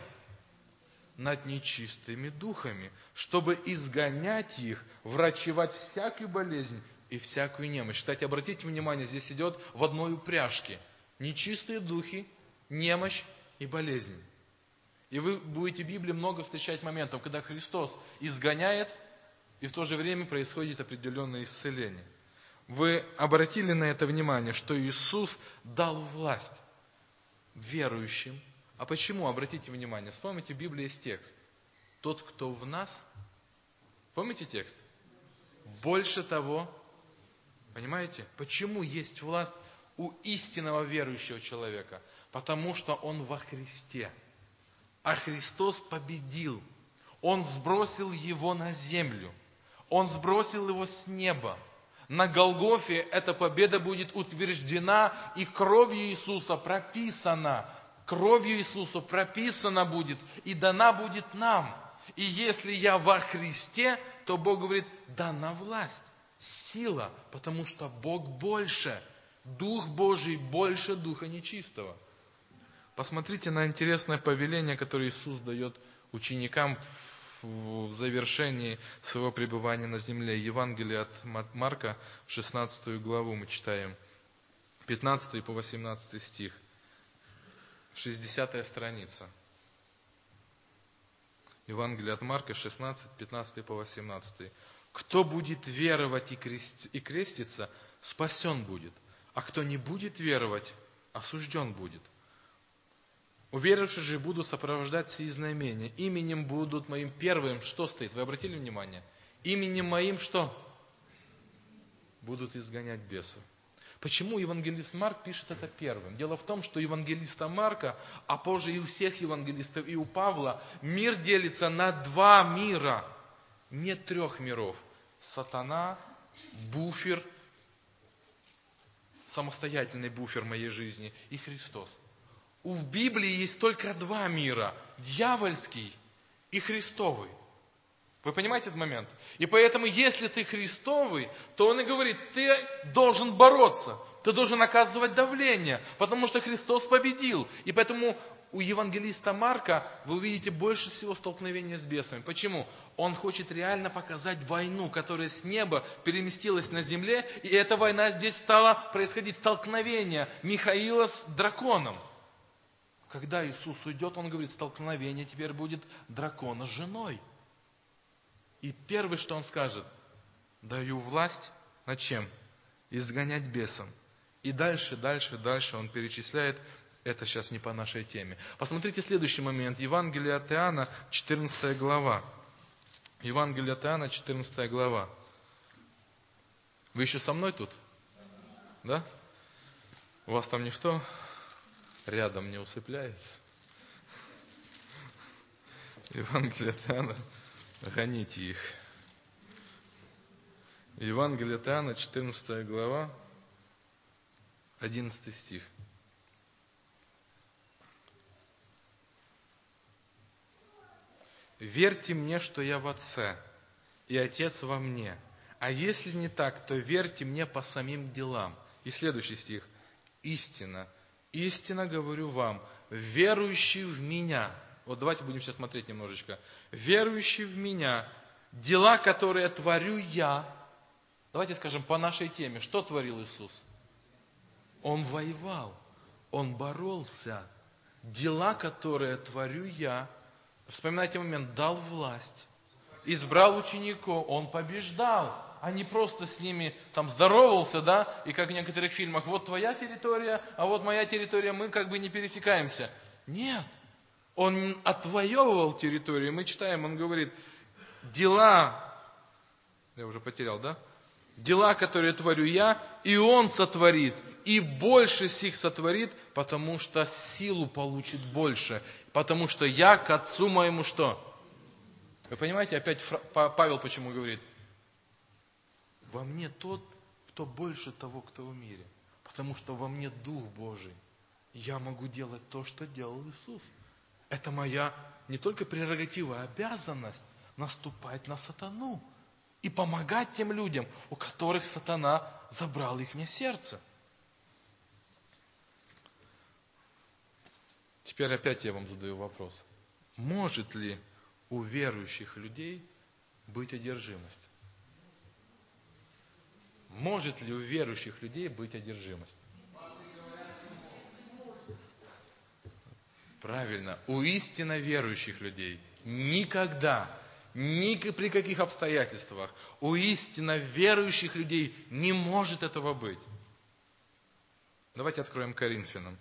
Над нечистыми духами, чтобы изгонять их, врачевать всякую болезнь и всякую немощь. Кстати, обратите внимание, здесь идет в одной упряжке. Нечистые духи, немощь и болезнь. И вы будете в Библии много встречать моментов, когда Христос изгоняет, и в то же время происходит определенное исцеление. Вы обратили на это внимание, что Иисус дал власть верующим. А почему? Обратите внимание. Вспомните, в Библии есть текст. Тот, кто в нас, помните текст? Больше того, понимаете? Почему есть власть у истинного верующего человека? Потому что он во Христе. А Христос победил. Он сбросил его на землю. Он сбросил его с неба. На Голгофе эта победа будет утверждена и кровью Иисуса прописана. Кровью Иисуса прописана будет и дана будет нам. И если я во Христе, то Бог говорит, дана власть, сила, потому что Бог больше. Дух Божий больше духа нечистого. Посмотрите на интересное повеление, которое Иисус дает ученикам в завершении своего пребывания на земле. Евангелие от Марка, 16 главу мы читаем, 15 по 18 стих, 60 страница. Евангелие от Марка, 16, 15 по 18. Кто будет веровать и, крест, и креститься, спасен будет, а кто не будет веровать, осужден будет. Уверовавшие же буду сопровождать сии знамения. Именем будут моим первым, что стоит? Вы обратили внимание? Именем моим что? Будут изгонять бесов. Почему евангелист Марк пишет это первым? Дело в том, что евангелиста Марка, а позже и у всех евангелистов, и у Павла, мир делится на два мира. Нет трех миров. Сатана, буфер, самостоятельный буфер моей жизни и Христос у Библии есть только два мира. Дьявольский и Христовый. Вы понимаете этот момент? И поэтому, если ты Христовый, то он и говорит, ты должен бороться, ты должен оказывать давление, потому что Христос победил. И поэтому у евангелиста Марка вы увидите больше всего столкновения с бесами. Почему? Он хочет реально показать войну, которая с неба переместилась на земле, и эта война здесь стала происходить, столкновение Михаила с драконом. Когда Иисус уйдет, Он говорит, столкновение теперь будет дракона с женой. И первое, что Он скажет, даю власть над чем? Изгонять бесом. И дальше, дальше, дальше Он перечисляет, это сейчас не по нашей теме. Посмотрите следующий момент. Евангелие от Иоанна, 14 глава. Евангелие от Иоанна, 14 глава. Вы еще со мной тут? Да? У вас там никто рядом не усыпляет. Евангелие от Иоанна, гоните их. Евангелие от Иоанна, 14 глава, 11 стих. Верьте мне, что я в Отце, и Отец во мне. А если не так, то верьте мне по самим делам. И следующий стих. Истина – Истинно говорю вам, верующий в меня, вот давайте будем сейчас смотреть немножечко, верующий в меня, дела, которые творю я, давайте скажем по нашей теме, что творил Иисус? Он воевал, Он боролся. Дела, которые творю я, вспоминайте момент, дал власть, избрал учеников, Он побеждал а не просто с ними там здоровался, да, и как в некоторых фильмах, вот твоя территория, а вот моя территория, мы как бы не пересекаемся. Нет, он отвоевывал территорию. Мы читаем, он говорит, дела, я уже потерял, да? Дела, которые творю я, и он сотворит, и больше сих сотворит, потому что силу получит больше, потому что я к отцу моему что? Вы понимаете, опять Павел почему говорит? во мне тот, кто больше того, кто в мире. Потому что во мне Дух Божий. Я могу делать то, что делал Иисус. Это моя не только прерогатива, а обязанность наступать на сатану и помогать тем людям, у которых сатана забрал их сердце. Теперь опять я вам задаю вопрос. Может ли у верующих людей быть одержимость? Может ли у верующих людей быть одержимость? Правильно, у истинно верующих людей никогда, ни при каких обстоятельствах, у истинно верующих людей не может этого быть. Давайте откроем Коринфянам.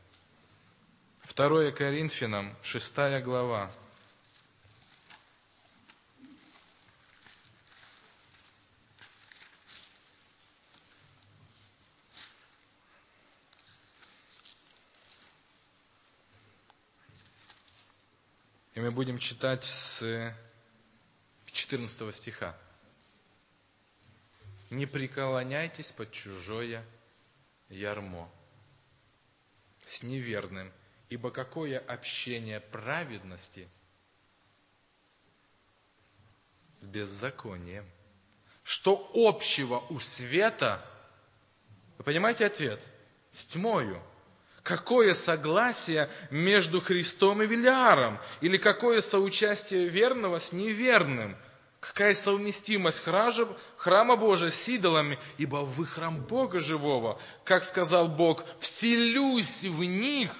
2 Коринфянам, 6 глава. И мы будем читать с 14 стиха. Не преклоняйтесь под чужое ярмо с неверным, ибо какое общение праведности с беззаконием? Что общего у света? Вы понимаете ответ? С тьмою. Какое согласие между Христом и Велиаром? Или какое соучастие верного с неверным? Какая совместимость храма Божия с идолами? Ибо вы храм Бога живого. Как сказал Бог, вселюсь в них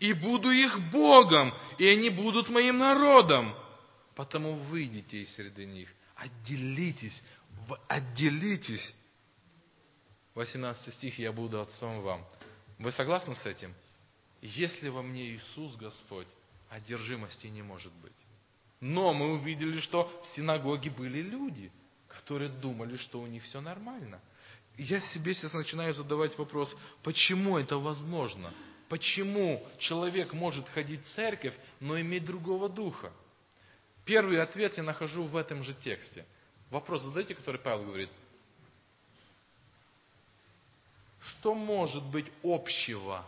и буду их Богом, и они будут моим народом. Потому выйдите из среды них, отделитесь, отделитесь. 18 стих, я буду отцом вам. Вы согласны с этим? Если во мне Иисус Господь, одержимости не может быть. Но мы увидели, что в синагоге были люди, которые думали, что у них все нормально. Я себе сейчас начинаю задавать вопрос, почему это возможно? Почему человек может ходить в церковь, но иметь другого духа? Первый ответ я нахожу в этом же тексте. Вопрос задайте, который Павел говорит – Что может быть общего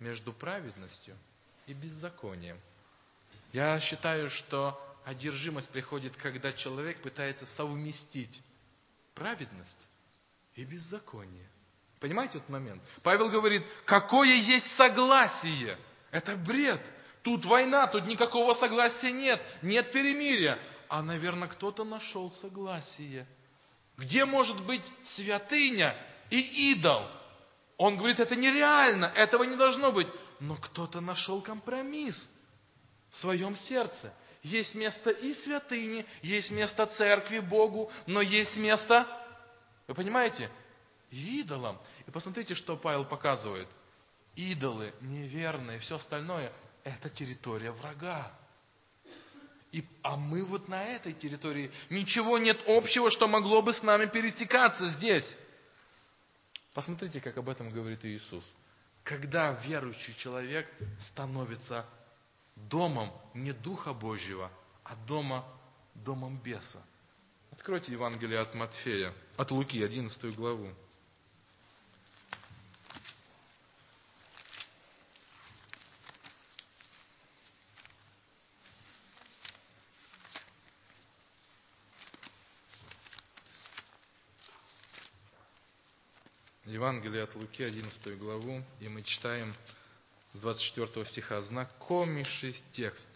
между праведностью и беззаконием? Я считаю, что одержимость приходит, когда человек пытается совместить праведность и беззаконие. Понимаете этот момент? Павел говорит, какое есть согласие? Это бред. Тут война, тут никакого согласия нет, нет перемирия. А, наверное, кто-то нашел согласие. Где может быть святыня и идол. Он говорит, это нереально, этого не должно быть. Но кто-то нашел компромисс в своем сердце. Есть место и святыни, есть место церкви Богу, но есть место, вы понимаете, идолам. И посмотрите, что Павел показывает. Идолы, неверные, все остальное, это территория врага. И, а мы вот на этой территории. Ничего нет общего, что могло бы с нами пересекаться здесь. Посмотрите, как об этом говорит Иисус. Когда верующий человек становится домом не Духа Божьего, а дома, домом беса. Откройте Евангелие от Матфея, от Луки, 11 главу. Евангелие от Луки, 11 главу, и мы читаем с 24 стиха знакомейший текст,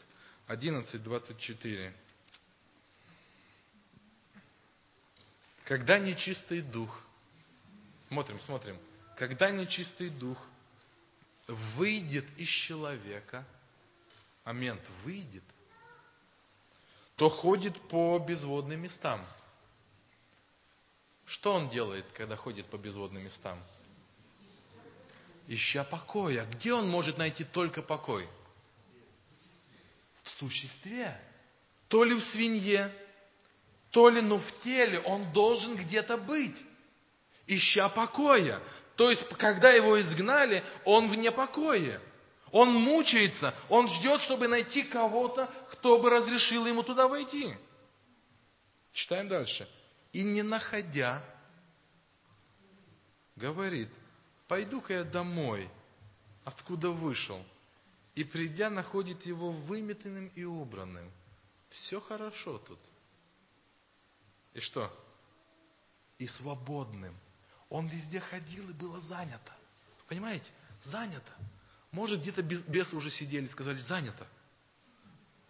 11.24. Когда нечистый дух, смотрим, смотрим, когда нечистый дух выйдет из человека, момент выйдет, то ходит по безводным местам – что он делает, когда ходит по безводным местам? Ища покоя. Где он может найти только покой? В существе. То ли в свинье, то ли, ну, в теле он должен где-то быть. Ища покоя. То есть, когда его изгнали, он вне покоя. Он мучается, он ждет, чтобы найти кого-то, кто бы разрешил ему туда войти. Читаем дальше. И не находя, говорит, пойду-ка я домой, откуда вышел. И придя, находит его выметенным и убранным. Все хорошо тут. И что? И свободным. Он везде ходил и было занято. Понимаете? Занято. Может, где-то бесы уже сидели, сказали, занято.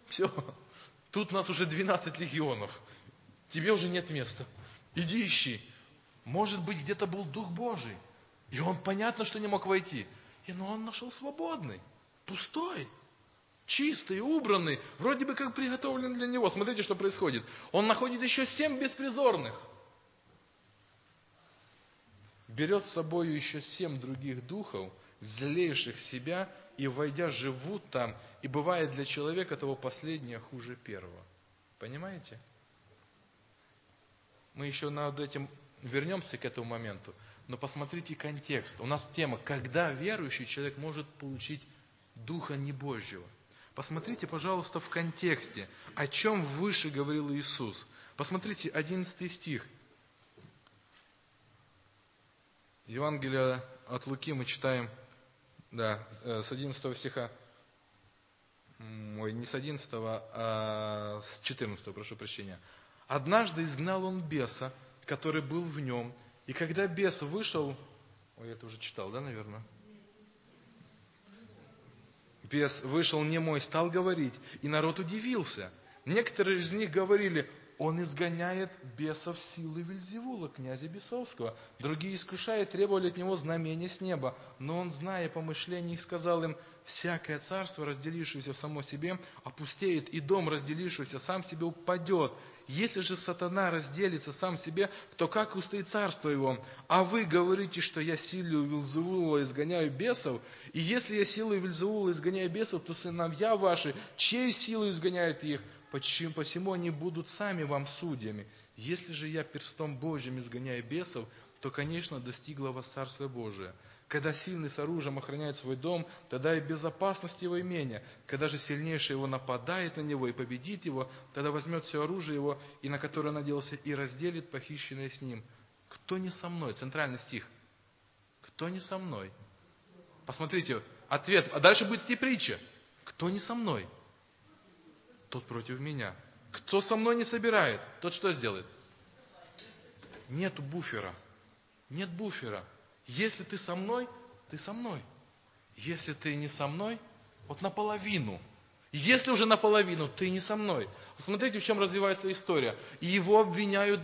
Все. Тут нас уже 12 легионов. Тебе уже нет места. Иди ищи. Может быть, где-то был Дух Божий. И он понятно, что не мог войти. И, но он нашел свободный, пустой, чистый, убранный, вроде бы как приготовлен для него. Смотрите, что происходит. Он находит еще семь беспризорных. Берет с собой еще семь других духов, злейших себя, и, войдя, живут там, и бывает для человека того последнее хуже первого. Понимаете? Мы еще над этим вернемся к этому моменту. Но посмотрите контекст. У нас тема, когда верующий человек может получить Духа Небожьего. Посмотрите, пожалуйста, в контексте, о чем выше говорил Иисус. Посмотрите, 11 стих. Евангелие от Луки мы читаем, да, э, с 11 стиха, ой, не с 11, а с 14, прошу прощения. «Однажды изгнал он беса, который был в нем, и когда бес вышел, ой, я это уже читал, да, наверное? Бес вышел немой, стал говорить, и народ удивился. Некоторые из них говорили, он изгоняет бесов силы Вильзевула, князя бесовского. Другие искушая требовали от него знамения с неба. Но он, зная помышления их, сказал им, всякое царство, разделившееся в само себе, опустеет, и дом, разделившийся сам себе, упадет. Если же сатана разделится сам себе, то как устоит царство его? А вы говорите, что я силою Вилзеула изгоняю бесов, и если я силой Вильзеула изгоняю бесов, то сыновья ваши, чьей силой изгоняют их? Почему, посему они будут сами вам судьями. Если же я перстом Божьим изгоняю бесов, то, конечно, достигло вас Царствие Божие. Когда сильный с оружием охраняет свой дом, тогда и безопасность его имения. Когда же сильнейший его нападает на него и победит его, тогда возьмет все оружие его, и на которое надеялся, и разделит похищенное с ним. Кто не со мной? Центральный стих. Кто не со мной? Посмотрите, ответ. А дальше будет идти притча. Кто не со мной? Тот против меня. Кто со мной не собирает, тот что сделает? Нету буфера. Нет буфера. Если ты со мной, ты со мной. Если ты не со мной, вот наполовину. Если уже наполовину, ты не со мной. Смотрите, в чем развивается история. И его обвиняют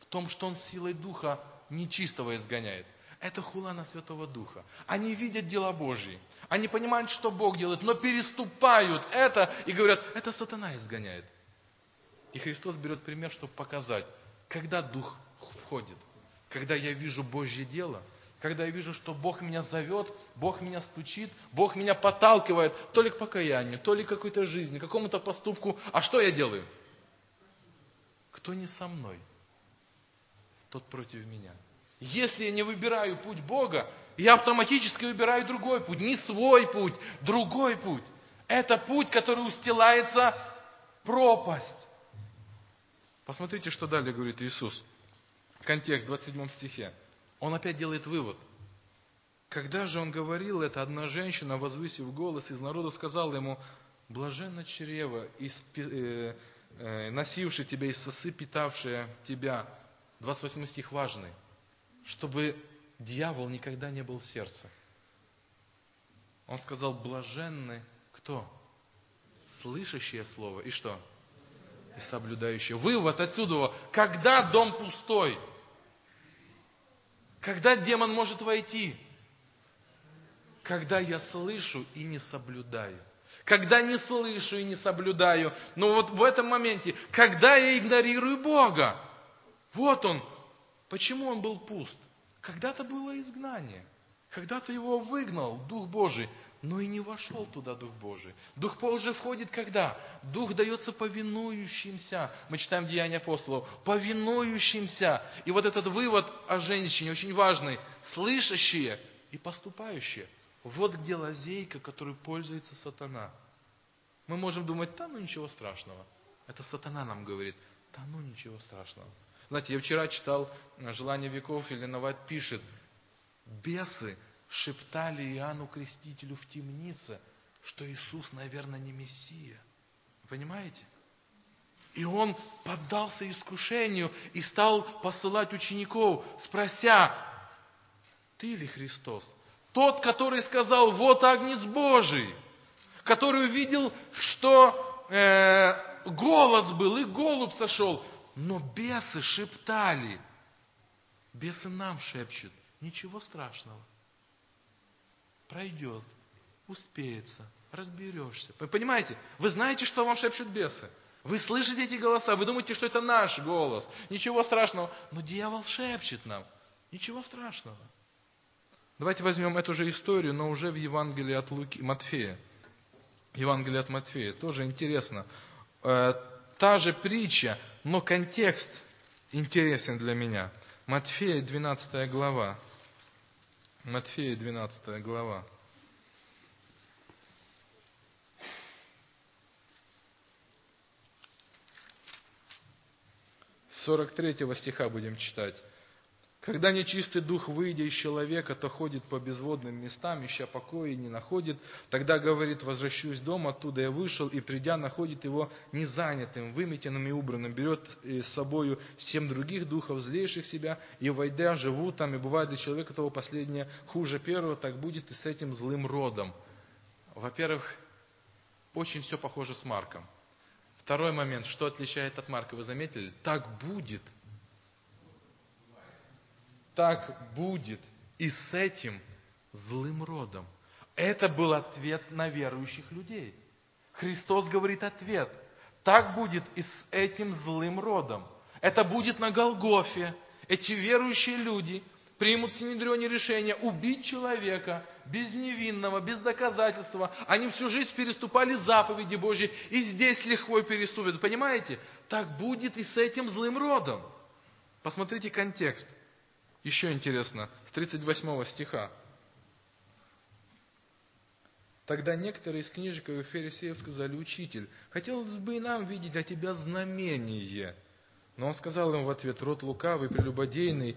в том, что он силой духа нечистого изгоняет. Это хула на Святого Духа. Они видят дела Божьи. Они понимают, что Бог делает, но переступают это и говорят, это сатана изгоняет. И Христос берет пример, чтобы показать, когда Дух входит, когда я вижу Божье дело – когда я вижу, что Бог меня зовет, Бог меня стучит, Бог меня подталкивает то ли к покаянию, то ли к какой-то жизни, к какому-то поступку. А что я делаю? Кто не со мной, тот против меня. Если я не выбираю путь Бога, я автоматически выбираю другой путь. Не свой путь, другой путь. Это путь, который устилается пропасть. Посмотрите, что далее говорит Иисус. Контекст в 27 стихе. Он опять делает вывод. Когда же он говорил это, одна женщина, возвысив голос из народа, сказала ему, блаженно чрево, э, э, носивший тебя из сосы, питавшее тебя. 28 стих важный. Чтобы дьявол никогда не был в сердце. Он сказал, блаженны кто? Слышащее слово. И что? И соблюдающее. Вывод отсюда. Когда дом пустой – когда демон может войти? Когда я слышу и не соблюдаю. Когда не слышу и не соблюдаю. Но вот в этом моменте, когда я игнорирую Бога, вот он. Почему он был пуст? Когда-то было изгнание. Когда-то его выгнал Дух Божий но и не вошел туда Дух Божий. Дух Божий входит когда? Дух дается повинующимся. Мы читаем Деяния апостолов. Повинующимся. И вот этот вывод о женщине очень важный. Слышащие и поступающие. Вот где лазейка, которой пользуется сатана. Мы можем думать, да ну ничего страшного. Это сатана нам говорит, да ну ничего страшного. Знаете, я вчера читал «Желание веков», и Леноват пишет, бесы шептали Иоанну Крестителю в темнице, что Иисус, наверное, не Мессия. Понимаете? И он поддался искушению и стал посылать учеников, спрося, ты ли Христос? Тот, который сказал, вот Агнец Божий, который увидел, что э, голос был, и голубь сошел. Но бесы шептали. Бесы нам шепчут. Ничего страшного. Пройдет, успеется, разберешься. Вы понимаете? Вы знаете, что вам шепчут бесы. Вы слышите эти голоса, вы думаете, что это наш голос. Ничего страшного. Но дьявол шепчет нам. Ничего страшного. Давайте возьмем эту же историю, но уже в Евангелии от Луки, Матфея. Евангелие от Матфея. Тоже интересно. Э, та же притча, но контекст интересен для меня. Матфея, 12 глава. Матфея, 12 глава. 43 стиха будем читать. Когда нечистый дух, выйдя из человека, то ходит по безводным местам, ища покоя и не находит, тогда говорит, возвращусь дома, оттуда я вышел, и придя, находит его незанятым, выметенным и убранным, берет с собою семь других духов, злейших себя, и войдя, живут там, и бывает для человека того последнее хуже первого, так будет и с этим злым родом. Во-первых, очень все похоже с Марком. Второй момент, что отличает от Марка, вы заметили? Так будет – так будет и с этим злым родом. Это был ответ на верующих людей. Христос говорит ответ. Так будет и с этим злым родом. Это будет на Голгофе. Эти верующие люди примут в Синедрионе решение убить человека без невинного, без доказательства. Они всю жизнь переступали заповеди Божьи и здесь легко переступят. Понимаете? Так будет и с этим злым родом. Посмотрите контекст. Еще интересно, с 38 стиха. Тогда некоторые из книжек и фарисеев сказали, «Учитель, хотелось бы и нам видеть от тебя знамение». Но он сказал им в ответ, «Род лукавый, прелюбодейный,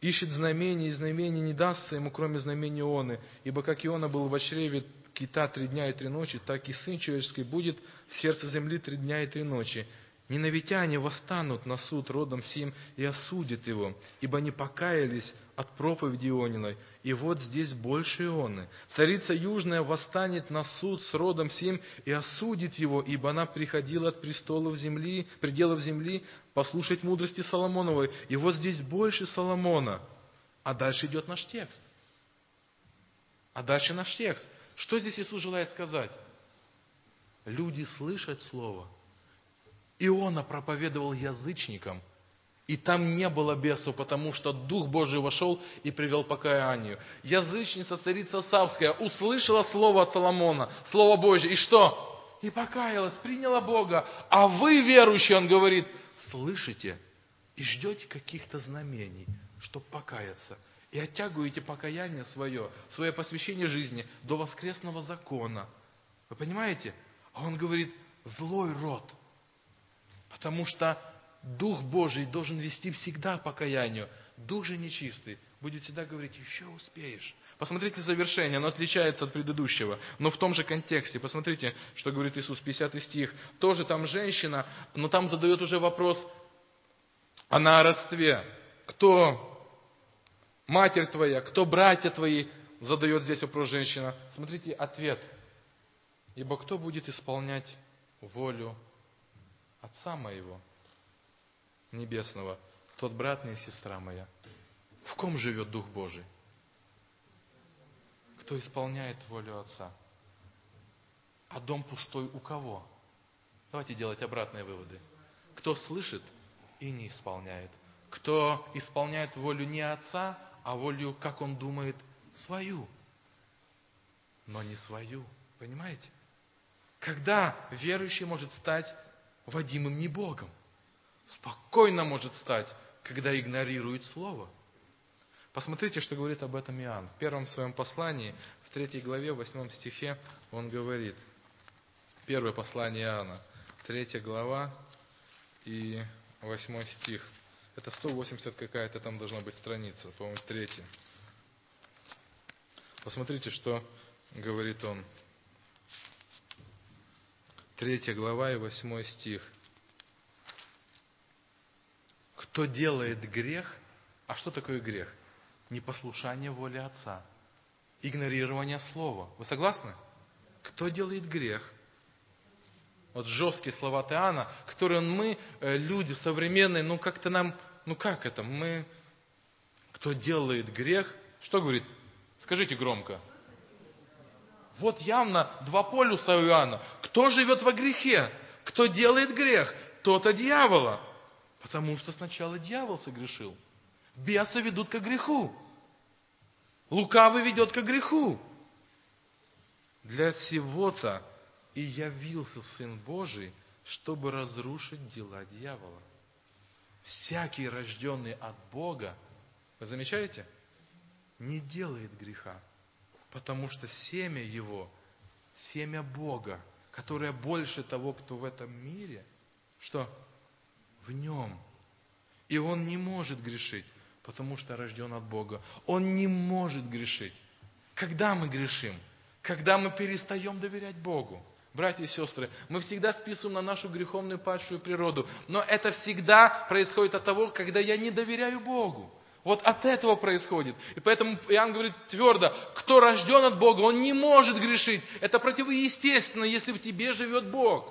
ищет знамение, и знамение не дастся ему, кроме знамения Ионы. Ибо как Иона был в чреве кита три дня и три ночи, так и Сын Человеческий будет в сердце земли три дня и три ночи. Нинавитяне восстанут на суд родом сим и осудят его, ибо не покаялись от проповеди Иониной. И вот здесь больше Ионы. Царица Южная восстанет на суд с родом сим и осудит его, ибо она приходила от престолов земли, пределов земли, послушать мудрости Соломоновой. И вот здесь больше Соломона. А дальше идет наш текст. А дальше наш текст. Что здесь Иисус желает сказать? Люди слышат Слово – Иона проповедовал язычникам, и там не было бесов, потому что Дух Божий вошел и привел покаянию. Язычница, царица Савская, услышала слово от Соломона, слово Божье, и что? И покаялась, приняла Бога. А вы, верующие, он говорит, слышите и ждете каких-то знамений, чтобы покаяться. И оттягиваете покаяние свое, свое посвящение жизни до воскресного закона. Вы понимаете? А он говорит, злой род – Потому что Дух Божий должен вести всегда покаянию. Дух же нечистый будет всегда говорить, еще успеешь. Посмотрите завершение, оно отличается от предыдущего, но в том же контексте. Посмотрите, что говорит Иисус, 50 стих. Тоже там женщина, но там задает уже вопрос, она о родстве. Кто матерь твоя, кто братья твои, задает здесь вопрос женщина. Смотрите, ответ. Ибо кто будет исполнять волю Отца моего Небесного, тот брат мне и сестра моя. В ком живет Дух Божий? Кто исполняет волю Отца? А дом пустой у кого? Давайте делать обратные выводы. Кто слышит и не исполняет. Кто исполняет волю не Отца, а волю, как он думает, свою. Но не свою. Понимаете? Когда верующий может стать водимым не Богом. Спокойно может стать, когда игнорирует Слово. Посмотрите, что говорит об этом Иоанн. В первом своем послании, в третьей главе, в восьмом стихе, он говорит, первое послание Иоанна, третья глава и восьмой стих. Это 180 какая-то там должна быть страница, по-моему, третья. Посмотрите, что говорит он. Третья глава и восьмой стих. Кто делает грех, а что такое грех? Непослушание воли Отца, игнорирование Слова. Вы согласны? Кто делает грех? Вот жесткие слова Теана, которые мы, э, люди современные, ну как-то нам, ну как это, мы, кто делает грех, что говорит? Скажите громко. Вот явно два полюса у Иоанна. Кто живет во грехе? Кто делает грех? Тот от дьявола. Потому что сначала дьявол согрешил. Бесы ведут к греху. Лукавый ведет к греху. Для всего-то и явился Сын Божий, чтобы разрушить дела дьявола. Всякий, рожденный от Бога, вы замечаете, не делает греха, потому что семя его, семя Бога, которое больше того, кто в этом мире, что? в нем. И он не может грешить, потому что рожден от Бога. Он не может грешить. Когда мы грешим? Когда мы перестаем доверять Богу. Братья и сестры, мы всегда списываем на нашу греховную падшую природу. Но это всегда происходит от того, когда я не доверяю Богу. Вот от этого происходит. И поэтому Иоанн говорит твердо, кто рожден от Бога, он не может грешить. Это противоестественно, если в тебе живет Бог.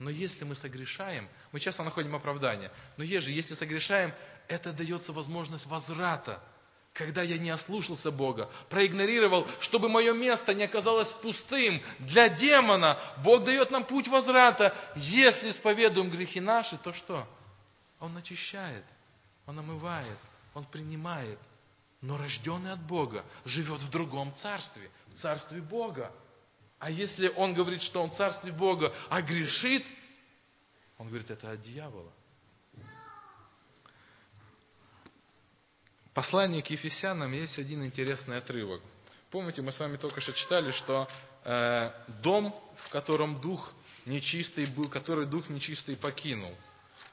Но если мы согрешаем, мы часто находим оправдание, но ежели, если согрешаем, это дается возможность возврата. Когда я не ослушался Бога, проигнорировал, чтобы мое место не оказалось пустым для демона, Бог дает нам путь возврата. Если исповедуем грехи наши, то что? Он очищает, Он омывает, Он принимает. Но рожденный от Бога живет в другом царстве, в царстве Бога. А если он говорит, что он царстве Бога, а грешит, он говорит, это от дьявола. Послание к Ефесянам есть один интересный отрывок. Помните, мы с вами только что читали, что э, дом, в котором дух нечистый был, который дух нечистый покинул.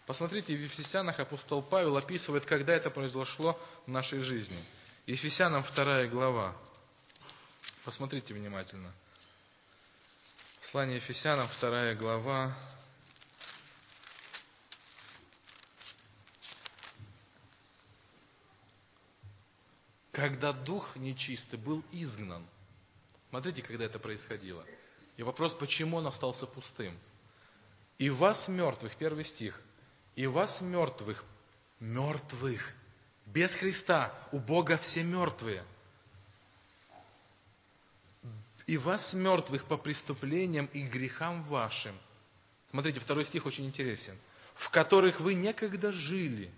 Посмотрите, в Ефесянах апостол Павел описывает, когда это произошло в нашей жизни. Ефесянам вторая глава. Посмотрите внимательно. Послание Ефесянам, вторая глава. Когда дух нечистый был изгнан. Смотрите, когда это происходило. И вопрос, почему он остался пустым. И вас мертвых, первый стих, и вас мертвых, мертвых, без Христа, у Бога все мертвые – и вас мертвых по преступлениям и грехам вашим. Смотрите, второй стих очень интересен. В которых вы некогда жили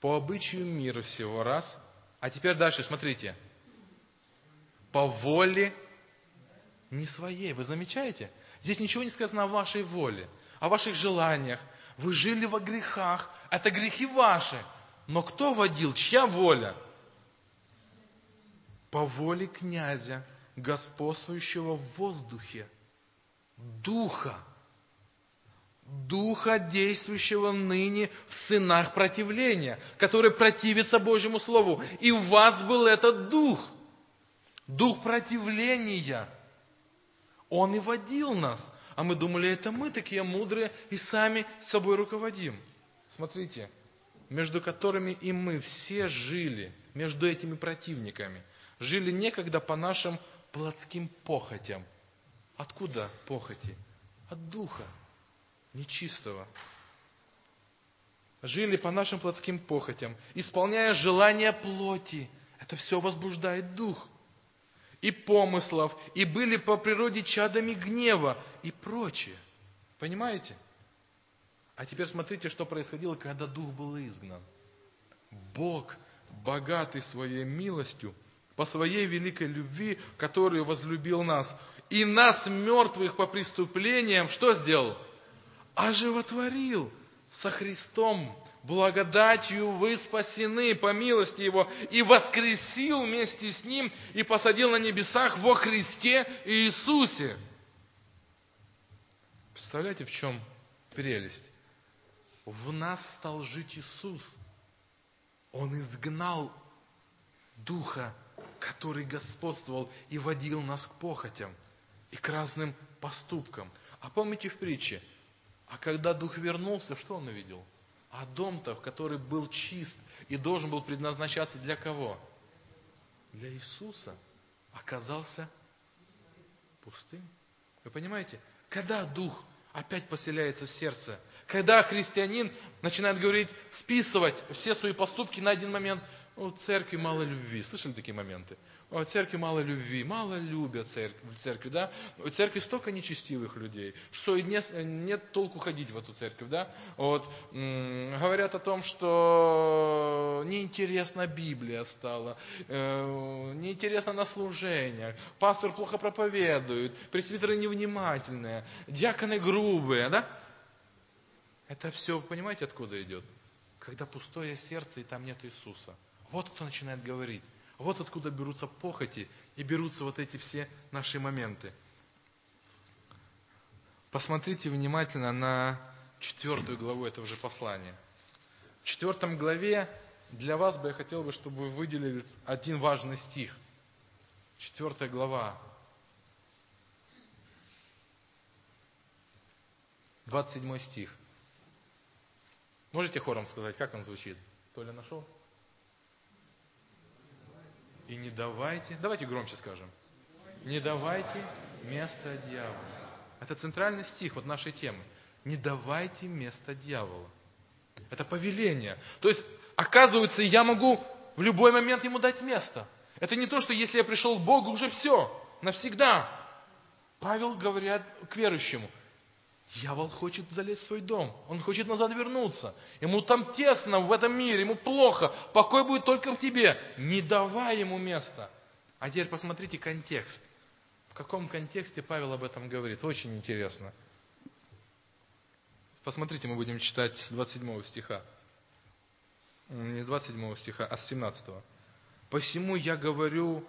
по обычаю мира всего раз. А теперь дальше, смотрите. По воле не своей. Вы замечаете? Здесь ничего не сказано о вашей воле, о ваших желаниях. Вы жили во грехах. Это грехи ваши. Но кто водил? Чья воля? По воле князя, господствующего в воздухе, духа, духа, действующего ныне в сынах противления, который противится Божьему Слову. И в вас был этот дух, дух противления. Он и водил нас. А мы думали, это мы такие мудрые и сами собой руководим. Смотрите, между которыми и мы все жили, между этими противниками. Жили некогда по нашим плотским похотям. Откуда похоти? От духа, нечистого. Жили по нашим плотским похотям, исполняя желания плоти. Это все возбуждает дух. И помыслов, и были по природе чадами гнева и прочее. Понимаете? А теперь смотрите, что происходило, когда дух был изгнан. Бог, богатый своей милостью, по своей великой любви, который возлюбил нас. И нас, мертвых по преступлениям, что сделал? Оживотворил со Христом. Благодатью вы спасены по милости Его. И воскресил вместе с Ним и посадил на небесах во Христе Иисусе. Представляете, в чем прелесть? в нас стал жить Иисус. Он изгнал Духа, который господствовал и водил нас к похотям и к разным поступкам. А помните в притче, а когда Дух вернулся, что он увидел? А дом-то, который был чист и должен был предназначаться для кого? Для Иисуса, оказался пустым. Вы понимаете? Когда Дух опять поселяется в сердце, когда христианин начинает говорить, списывать все свои поступки на один момент, у церкви мало любви. Слышали такие моменты? У церкви мало любви, мало любят в церкви, да? У церкви столько нечестивых людей, что нет, нет толку ходить в эту церковь, да? Вот, говорят о том, что неинтересна Библия стала, э- неинтересно на служениях, пастор плохо проповедует, пресвитеры невнимательные, диаконы грубые, да? Это все, понимаете, откуда идет? Когда пустое сердце и там нет Иисуса. Вот кто начинает говорить. Вот откуда берутся похоти и берутся вот эти все наши моменты. Посмотрите внимательно на четвертую главу этого же послания. В четвертом главе для вас бы я хотел бы, чтобы вы выделили один важный стих. Четвертая глава. 27 стих. Можете хором сказать, как он звучит? Толя нашел? И не давайте, давайте громче скажем, не давайте место дьяволу. Это центральный стих вот нашей темы. Не давайте место дьяволу. Это повеление. То есть, оказывается, я могу в любой момент ему дать место. Это не то, что если я пришел к Богу, уже все, навсегда. Павел говорит к верующему, Дьявол хочет залезть в свой дом. Он хочет назад вернуться. Ему там тесно в этом мире, ему плохо. Покой будет только в тебе. Не давай ему места. А теперь посмотрите контекст. В каком контексте Павел об этом говорит? Очень интересно. Посмотрите, мы будем читать с 27 стиха. Не 27 стиха, а с 17. «Посему я говорю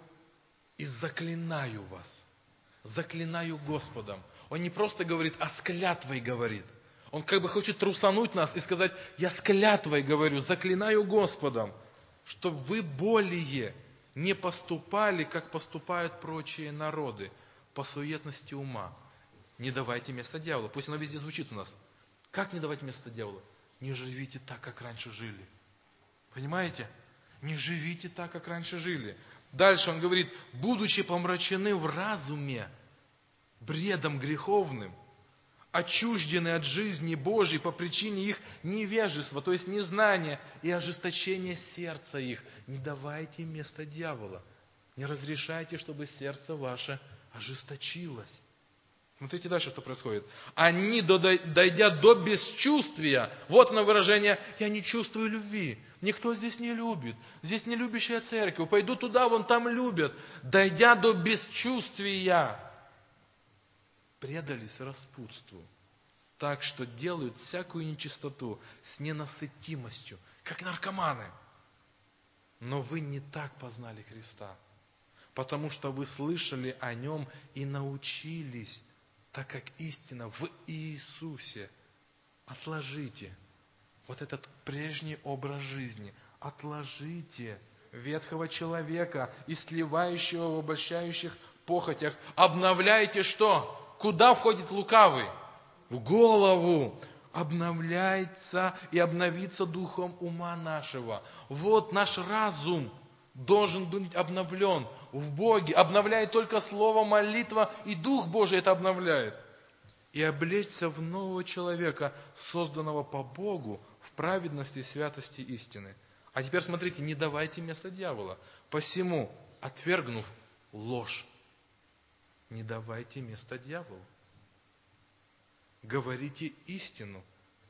и заклинаю вас, заклинаю Господом, он не просто говорит, а с клятвой говорит. Он как бы хочет трусануть нас и сказать, я с клятвой говорю, заклинаю Господом, чтобы вы более не поступали, как поступают прочие народы, по суетности ума. Не давайте место дьяволу. Пусть оно везде звучит у нас. Как не давать место дьяволу? Не живите так, как раньше жили. Понимаете? Не живите так, как раньше жили. Дальше он говорит, будучи помрачены в разуме, бредом греховным, отчуждены от жизни Божьей по причине их невежества, то есть незнания и ожесточения сердца их. Не давайте места дьявола. Не разрешайте, чтобы сердце ваше ожесточилось. Смотрите дальше, что происходит. Они, дойдя до бесчувствия, вот оно выражение, я не чувствую любви. Никто здесь не любит. Здесь не любящая церковь. Пойду туда, вон там любят. Дойдя до бесчувствия, предались распутству, так что делают всякую нечистоту с ненасытимостью, как наркоманы. Но вы не так познали Христа, потому что вы слышали о Нем и научились, так как истина в Иисусе. Отложите вот этот прежний образ жизни, отложите ветхого человека и сливающего в обольщающих похотях. Обновляйте что? Куда входит лукавый? В голову обновляется и обновится духом ума нашего. Вот наш разум должен быть обновлен в Боге. Обновляет только слово, молитва, и Дух Божий это обновляет. И облечься в нового человека, созданного по Богу, в праведности, святости истины. А теперь смотрите, не давайте место дьявола. Посему, отвергнув ложь, не давайте места дьяволу. Говорите истину,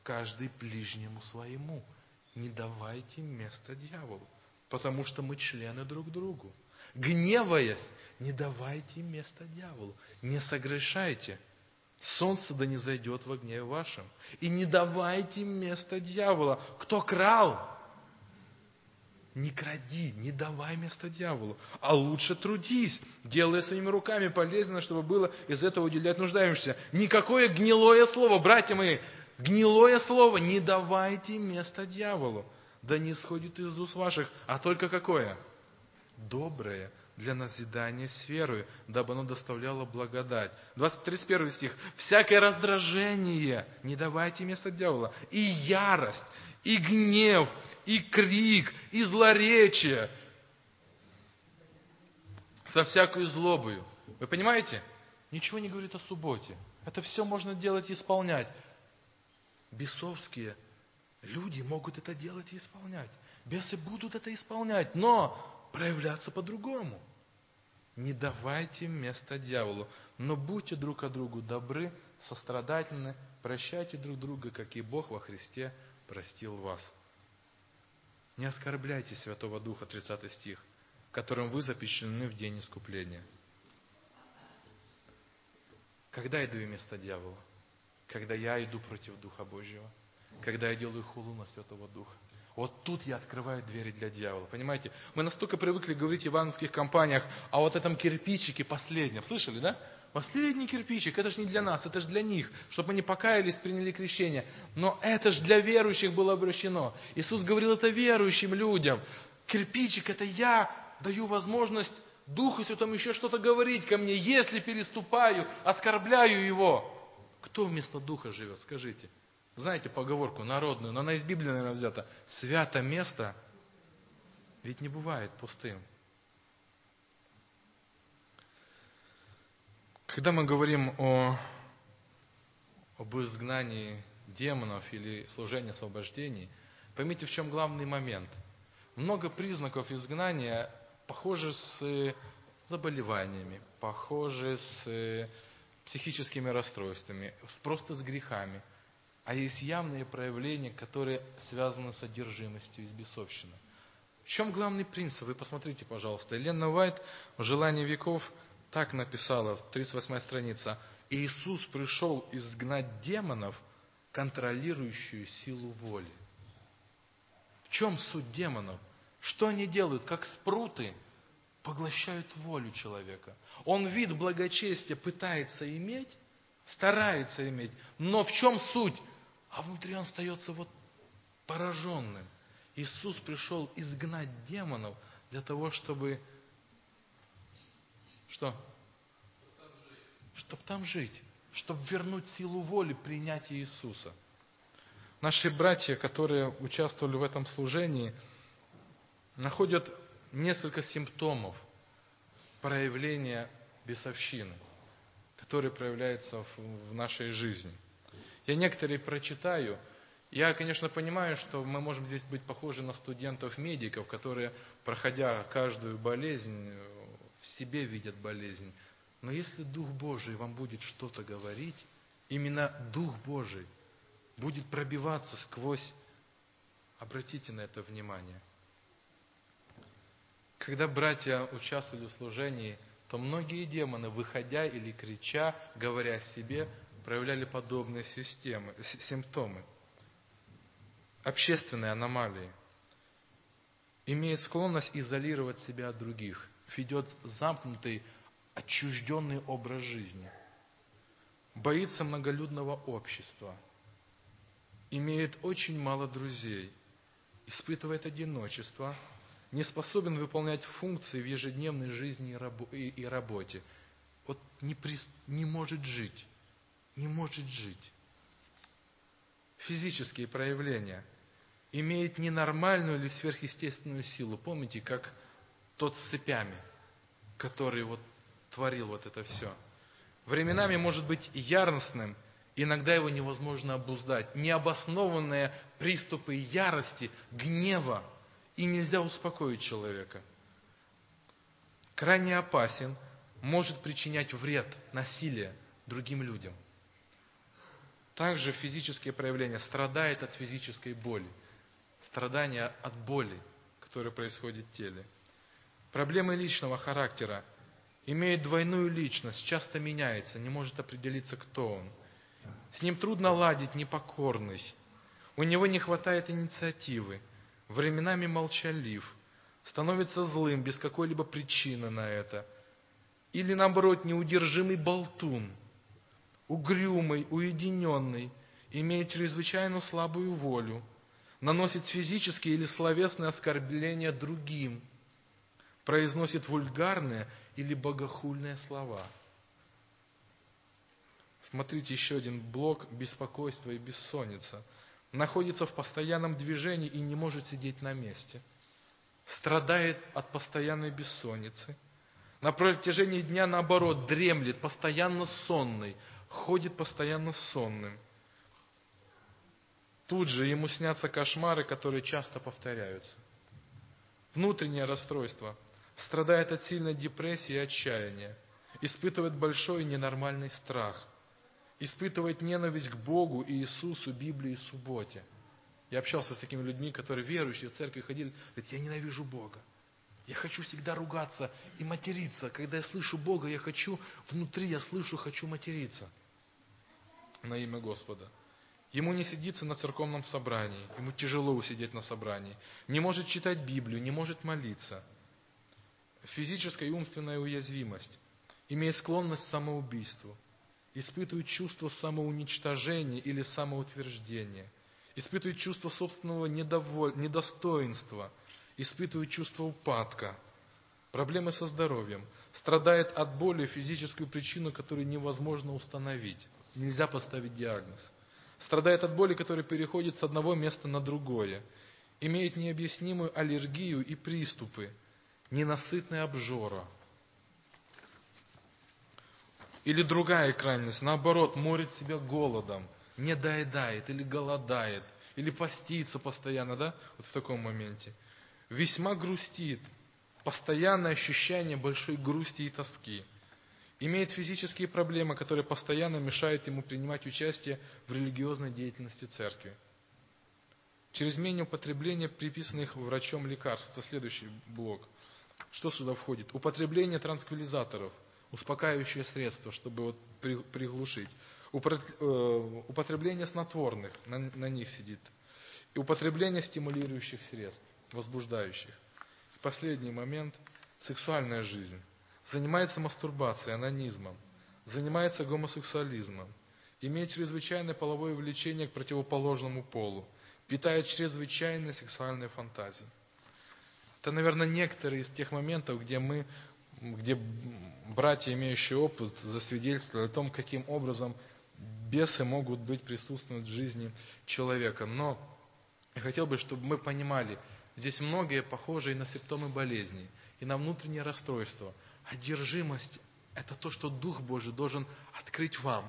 каждый ближнему своему. Не давайте места дьяволу, потому что мы члены друг другу. Гневаясь, не давайте места дьяволу, не согрешайте. Солнце да не зайдет во гневе вашем. И не давайте места дьявола. Кто крал, не кради, не давай место дьяволу, а лучше трудись, делая своими руками полезно, чтобы было из этого уделять нуждающимся. Никакое гнилое слово, братья мои, Гнилое слово, не давайте место дьяволу. Да не сходит из уст ваших, а только какое? Доброе, для назидания с верою, дабы оно доставляло благодать. 31 стих. Всякое раздражение не давайте место дьявола. И ярость, и гнев, и крик, и злоречие. Со всякой злобою. Вы понимаете? Ничего не говорит о субботе. Это все можно делать и исполнять. Бесовские люди могут это делать и исполнять. Бесы будут это исполнять, но проявляться по-другому. Не давайте место дьяволу, но будьте друг к другу добры, сострадательны, прощайте друг друга, как и Бог во Христе простил вас. Не оскорбляйте Святого Духа, 30 стих, которым вы запечатлены в день искупления. Когда я даю место дьяволу? Когда я иду против Духа Божьего. Когда я делаю хулу на Святого Духа. Вот тут я открываю двери для дьявола. Понимаете? Мы настолько привыкли говорить в ивановских компаниях о вот этом кирпичике последнем. Слышали, да? Последний кирпичик, это же не для нас, это же для них, чтобы они покаялись, приняли крещение. Но это же для верующих было обращено. Иисус говорил это верующим людям. Кирпичик, это я даю возможность Духу Святому еще что-то говорить ко мне, если переступаю, оскорбляю Его. Кто вместо Духа живет, скажите? Знаете поговорку народную, но она из Библии, наверное, взята. Свято место ведь не бывает пустым. Когда мы говорим о, об изгнании демонов или служении освобождений, поймите, в чем главный момент. Много признаков изгнания похожи с заболеваниями, похожи с психическими расстройствами, просто с грехами – а есть явные проявления, которые связаны с одержимостью и с бесовщиной. В чем главный принцип? Вы посмотрите, пожалуйста. Елена Уайт в «Желании веков» так написала, 38 страница. Иисус пришел изгнать демонов, контролирующую силу воли. В чем суть демонов? Что они делают? Как спруты поглощают волю человека. Он вид благочестия пытается иметь, старается иметь. Но в чем суть? а внутри он остается вот пораженным. Иисус пришел изгнать демонов для того, чтобы что? Чтобы там жить, чтобы вернуть силу воли принятия Иисуса. Наши братья, которые участвовали в этом служении, находят несколько симптомов проявления бесовщины, которые проявляются в нашей жизни – я некоторые прочитаю. Я, конечно, понимаю, что мы можем здесь быть похожи на студентов-медиков, которые, проходя каждую болезнь, в себе видят болезнь. Но если Дух Божий вам будет что-то говорить, именно Дух Божий будет пробиваться сквозь, обратите на это внимание. Когда братья участвовали в служении, то многие демоны, выходя или крича, говоря себе, проявляли подобные системы, симптомы. Общественные аномалии. Имеет склонность изолировать себя от других. Ведет замкнутый, отчужденный образ жизни. Боится многолюдного общества. Имеет очень мало друзей. Испытывает одиночество. Не способен выполнять функции в ежедневной жизни и работе. Вот не, при, не может жить не может жить. Физические проявления имеет ненормальную или сверхъестественную силу. Помните, как тот с цепями, который вот творил вот это все. Временами может быть яростным, иногда его невозможно обуздать. Необоснованные приступы ярости, гнева, и нельзя успокоить человека. Крайне опасен, может причинять вред, насилие другим людям – также физические проявления страдает от физической боли. Страдания от боли, которая происходит в теле. Проблемы личного характера. Имеет двойную личность, часто меняется, не может определиться, кто он. С ним трудно ладить, непокорный. У него не хватает инициативы. Временами молчалив. Становится злым без какой-либо причины на это. Или наоборот, неудержимый болтун – угрюмый, уединенный, имеет чрезвычайно слабую волю, наносит физические или словесные оскорбления другим, произносит вульгарные или богохульные слова. Смотрите еще один блок беспокойства и бессонница. Находится в постоянном движении и не может сидеть на месте. Страдает от постоянной бессонницы. На протяжении дня, наоборот, дремлет, постоянно сонный, ходит постоянно сонным. Тут же ему снятся кошмары, которые часто повторяются. Внутреннее расстройство. Страдает от сильной депрессии и отчаяния. Испытывает большой ненормальный страх. Испытывает ненависть к Богу, Иисусу, Библии и субботе. Я общался с такими людьми, которые верующие в церковь ходили, говорят, я ненавижу Бога. Я хочу всегда ругаться и материться. Когда я слышу Бога, я хочу, внутри я слышу, хочу материться на имя Господа. Ему не сидится на церковном собрании, ему тяжело усидеть на собрании, не может читать Библию, не может молиться. Физическая и умственная уязвимость, имеет склонность к самоубийству, испытывает чувство самоуничтожения или самоутверждения, испытывает чувство собственного недоволь... недостоинства, испытывает чувство упадка, проблемы со здоровьем, страдает от боли, физическую причину, которую невозможно установить нельзя поставить диагноз. Страдает от боли, которая переходит с одного места на другое. Имеет необъяснимую аллергию и приступы, ненасытная обжора. Или другая крайность, наоборот, морит себя голодом, не доедает или голодает, или постится постоянно, да, вот в таком моменте. Весьма грустит, постоянное ощущение большой грусти и тоски – имеет физические проблемы, которые постоянно мешают ему принимать участие в религиозной деятельности церкви. Чрезмерное употребление приписанных врачом лекарств. Это следующий блок. Что сюда входит? Употребление транквилизаторов, успокаивающие средства, чтобы вот приглушить. Э, употребление снотворных, на, на них сидит. И употребление стимулирующих средств, возбуждающих. Последний момент – сексуальная жизнь занимается мастурбацией, анонизмом, занимается гомосексуализмом, имеет чрезвычайное половое влечение к противоположному полу, питает чрезвычайные сексуальные фантазии. Это, наверное, некоторые из тех моментов, где мы, где братья, имеющие опыт, засвидетельствовали о том, каким образом бесы могут быть присутствовать в жизни человека. Но я хотел бы, чтобы мы понимали, здесь многие похожи и на симптомы болезней, и на внутреннее расстройство – Одержимость – это то, что Дух Божий должен открыть вам,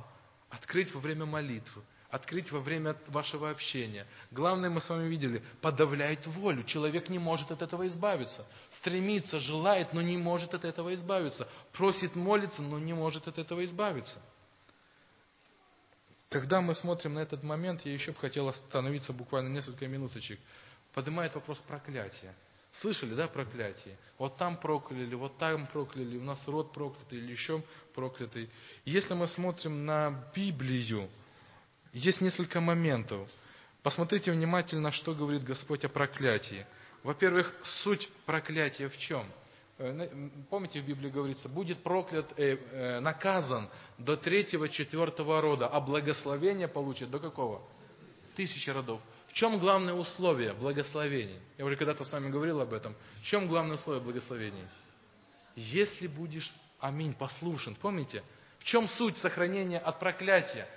открыть во время молитвы, открыть во время вашего общения. Главное, мы с вами видели, подавляет волю. Человек не может от этого избавиться. Стремится, желает, но не может от этого избавиться. Просит молиться, но не может от этого избавиться. Когда мы смотрим на этот момент, я еще бы хотел остановиться буквально несколько минуточек. Поднимает вопрос проклятия. Слышали, да, проклятие? Вот там прокляли, вот там прокляли, у нас род проклятый или еще проклятый. Если мы смотрим на Библию, есть несколько моментов. Посмотрите внимательно, что говорит Господь о проклятии. Во-первых, суть проклятия в чем? Э, помните, в Библии говорится, будет проклят, э, э, наказан до третьего, четвертого рода, а благословение получит до какого? Тысячи родов чем главное условие благословения? Я уже когда-то с вами говорил об этом. В чем главное условие благословения? Если будешь, аминь, послушен. Помните? В чем суть сохранения от проклятия?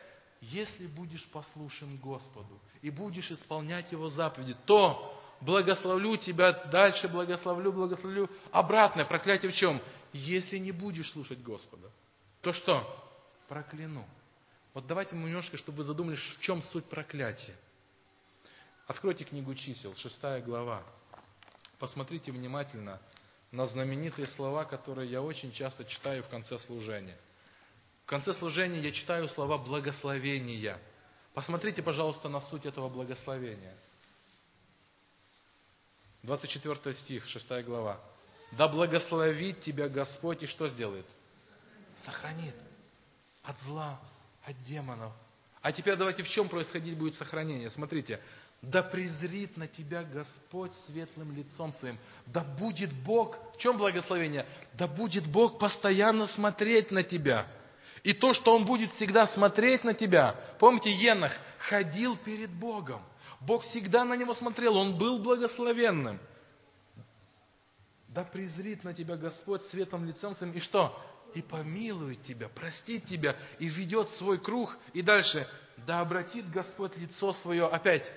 Если будешь послушен Господу и будешь исполнять Его заповеди, то благословлю тебя, дальше благословлю, благословлю. Обратное проклятие в чем? Если не будешь слушать Господа, то что? Прокляну. Вот давайте мы немножко, чтобы вы задумались, в чем суть проклятия. Откройте книгу чисел, шестая глава. Посмотрите внимательно на знаменитые слова, которые я очень часто читаю в конце служения. Конце служения я читаю слова благословения. Посмотрите, пожалуйста, на суть этого благословения. 24 стих, 6 глава. «Да благословит тебя Господь и что сделает? Сохранит от зла, от демонов». А теперь давайте в чем происходить будет сохранение. Смотрите, да презрит на тебя Господь светлым лицом своим. Да будет Бог, в чем благословение? Да будет Бог постоянно смотреть на тебя И то, что Он будет всегда смотреть на тебя. Помните, Енах ходил перед Богом. Бог всегда на него смотрел, он был благословенным. Да презрит на тебя Господь светом лицом своим. И что? И помилует тебя, простит тебя, и ведет свой круг. И дальше. Да обратит Господь лицо свое опять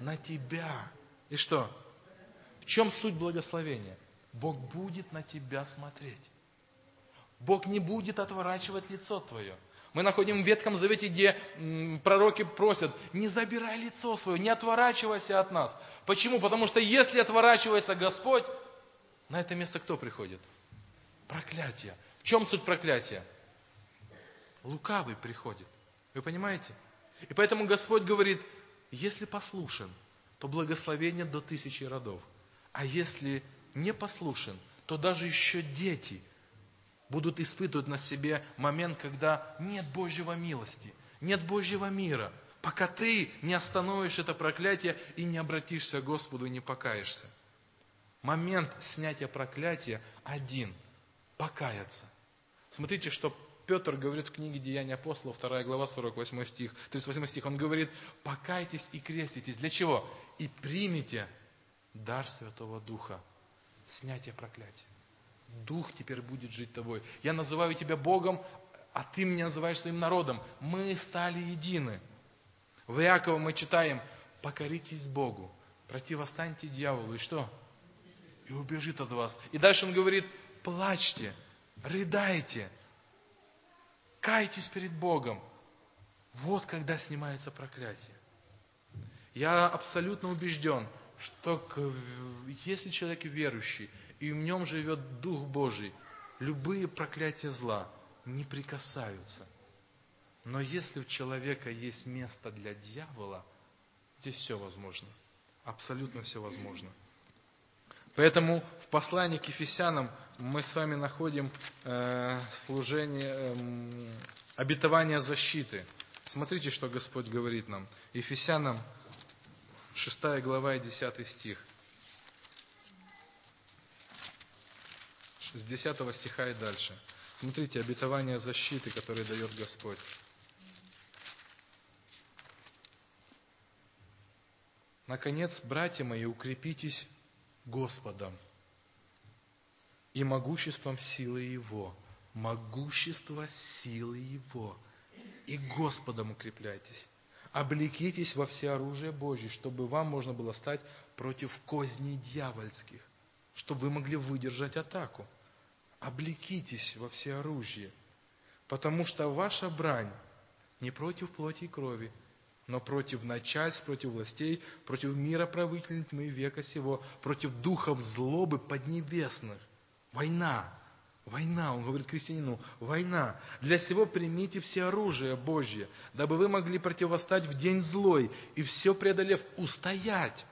на тебя. И что? В чем суть благословения? Бог будет на тебя смотреть. Бог не будет отворачивать лицо твое. Мы находим в Ветхом Завете, где пророки просят, не забирай лицо свое, не отворачивайся от нас. Почему? Потому что если отворачивается Господь, на это место кто приходит? Проклятие. В чем суть проклятия? Лукавый приходит. Вы понимаете? И поэтому Господь говорит, если послушен, то благословение до тысячи родов. А если не послушен, то даже еще дети будут испытывать на себе момент, когда нет Божьего милости, нет Божьего мира, пока ты не остановишь это проклятие и не обратишься к Господу и не покаешься. Момент снятия проклятия один – покаяться. Смотрите, что Петр говорит в книге Деяния апостолов, 2 глава, 48 стих, 38 стих. Он говорит, покайтесь и креститесь. Для чего? И примите дар Святого Духа, снятие проклятия. Дух теперь будет жить тобой. Я называю тебя Богом, а ты меня называешь своим народом. Мы стали едины. В Иакова мы читаем, покоритесь Богу, противостаньте дьяволу. И что? И убежит от вас. И дальше он говорит, плачьте, рыдайте, кайтесь перед Богом. Вот когда снимается проклятие. Я абсолютно убежден, что если человек верующий, и в нем живет Дух Божий, любые проклятия зла не прикасаются. Но если у человека есть место для дьявола, здесь все возможно. Абсолютно все возможно. Поэтому в послании к Ефесянам мы с вами находим э, служение, э, обетование защиты. Смотрите, что Господь говорит нам. Ефесянам 6 глава и 10 стих. С 10 стиха и дальше. Смотрите, обетование защиты, которое дает Господь. Наконец, братья мои, укрепитесь Господом и могуществом силы Его. Могущество силы Его. И Господом укрепляйтесь. Облекитесь во все оружие Божье, чтобы вам можно было стать против козней дьявольских, чтобы вы могли выдержать атаку. Облекитесь во все оружие, потому что ваша брань не против плоти и крови, но против начальств, против властей, против мира правительной тьмы века сего, против духов злобы поднебесных. Война. Война, он говорит крестьянину, война. Для сего примите все оружие Божье, дабы вы могли противостать в день злой и все преодолев устоять.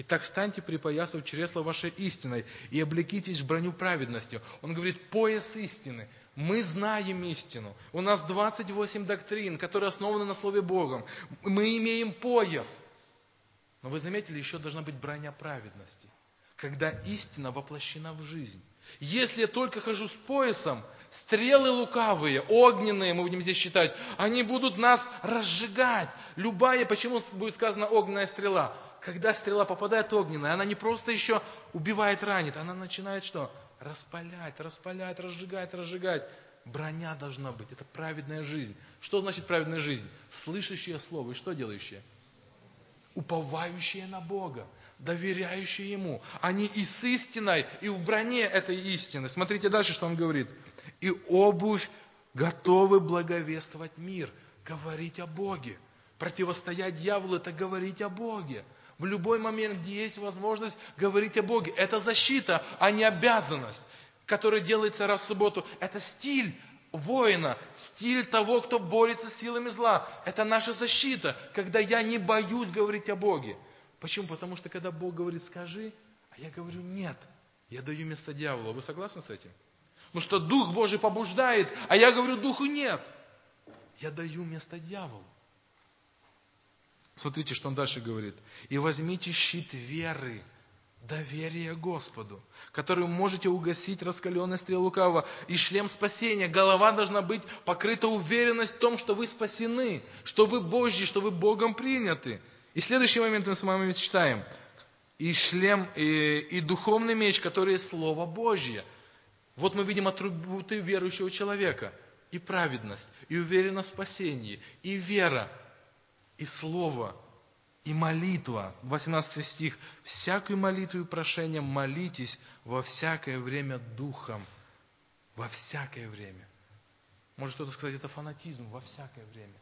Итак, станьте припоясав чресло вашей истиной и облекитесь в броню праведностью. Он говорит, пояс истины. Мы знаем истину. У нас 28 доктрин, которые основаны на Слове Богом. Мы имеем пояс. Но вы заметили, еще должна быть броня праведности, когда истина воплощена в жизнь. Если я только хожу с поясом, стрелы лукавые, огненные, мы будем здесь считать, они будут нас разжигать. Любая, почему будет сказано огненная стрела? Когда стрела попадает огненная, она не просто еще убивает, ранит, она начинает что? Распалять, распалять, разжигать, разжигать. Броня должна быть. Это праведная жизнь. Что значит праведная жизнь? Слышащее слово. И что делающее? Уповающие на Бога, доверяющие Ему. Они и с истиной, и в броне этой истины. Смотрите дальше, что он говорит. И обувь готовы благовествовать мир, говорить о Боге. Противостоять дьяволу – это говорить о Боге в любой момент, где есть возможность говорить о Боге. Это защита, а не обязанность, которая делается раз в субботу. Это стиль воина, стиль того, кто борется с силами зла. Это наша защита, когда я не боюсь говорить о Боге. Почему? Потому что когда Бог говорит «скажи», а я говорю «нет», я даю место дьяволу. Вы согласны с этим? Потому что Дух Божий побуждает, а я говорю Духу «нет». Я даю место дьяволу. Смотрите, что он дальше говорит. «И возьмите щит веры». доверие Господу, которым можете угасить раскаленный стрел лукавого. И шлем спасения. Голова должна быть покрыта уверенность в том, что вы спасены, что вы Божьи, что вы Богом приняты. И следующий момент мы с вами читаем. И шлем, и, и духовный меч, который Слово Божье. Вот мы видим атрибуты верующего человека. И праведность, и уверенность в спасении, и вера, и Слово – и молитва, 18 стих, всякую молитву и прошение молитесь во всякое время духом. Во всякое время. Может кто-то сказать, это фанатизм, во всякое время.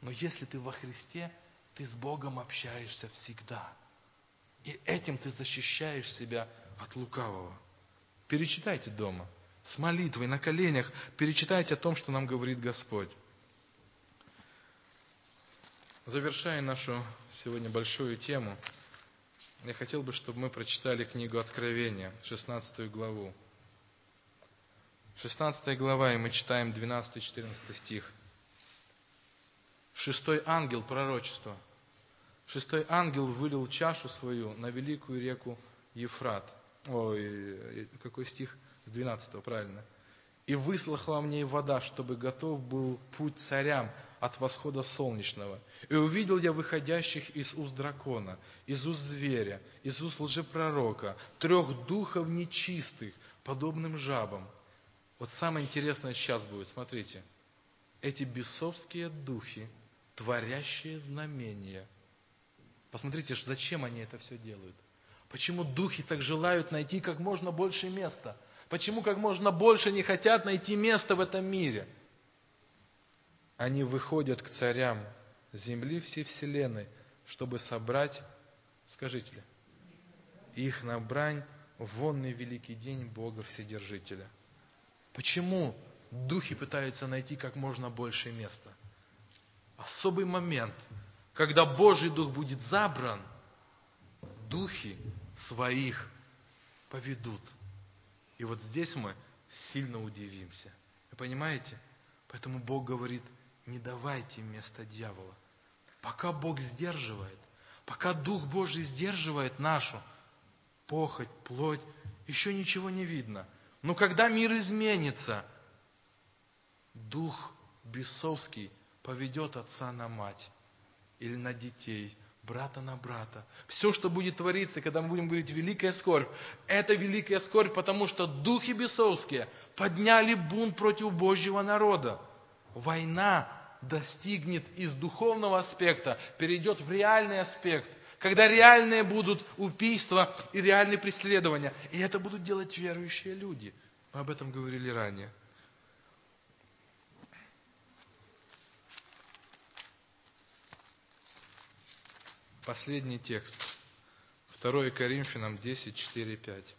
Но если ты во Христе, ты с Богом общаешься всегда. И этим ты защищаешь себя от лукавого. Перечитайте дома, с молитвой на коленях, перечитайте о том, что нам говорит Господь. Завершая нашу сегодня большую тему, я хотел бы, чтобы мы прочитали книгу Откровения, 16 главу. 16 глава, и мы читаем 12-14 стих. Шестой ангел пророчества. Шестой ангел вылил чашу свою на великую реку Ефрат. Ой, какой стих? С 12, правильно и выслахла в ней вода, чтобы готов был путь царям от восхода солнечного. И увидел я выходящих из уст дракона, из уст зверя, из уст лжепророка, трех духов нечистых, подобным жабам. Вот самое интересное сейчас будет, смотрите. Эти бесовские духи, творящие знамения. Посмотрите, зачем они это все делают. Почему духи так желают найти как можно больше места – Почему как можно больше не хотят найти место в этом мире? Они выходят к царям земли всей вселенной, чтобы собрать, скажите ли, их на брань вонный великий день Бога Вседержителя. Почему духи пытаются найти как можно больше места? Особый момент, когда Божий Дух будет забран, духи своих поведут – и вот здесь мы сильно удивимся. Вы понимаете? Поэтому Бог говорит, не давайте место дьявола. Пока Бог сдерживает, пока Дух Божий сдерживает нашу похоть, плоть, еще ничего не видно. Но когда мир изменится, Дух бесовский поведет отца на мать или на детей – брата на брата. Все, что будет твориться, когда мы будем говорить «великая скорбь», это великая скорбь, потому что духи бесовские подняли бунт против Божьего народа. Война достигнет из духовного аспекта, перейдет в реальный аспект, когда реальные будут убийства и реальные преследования. И это будут делать верующие люди. Мы об этом говорили ранее. Последний текст. 2 Коринфянам 10, 4, 5.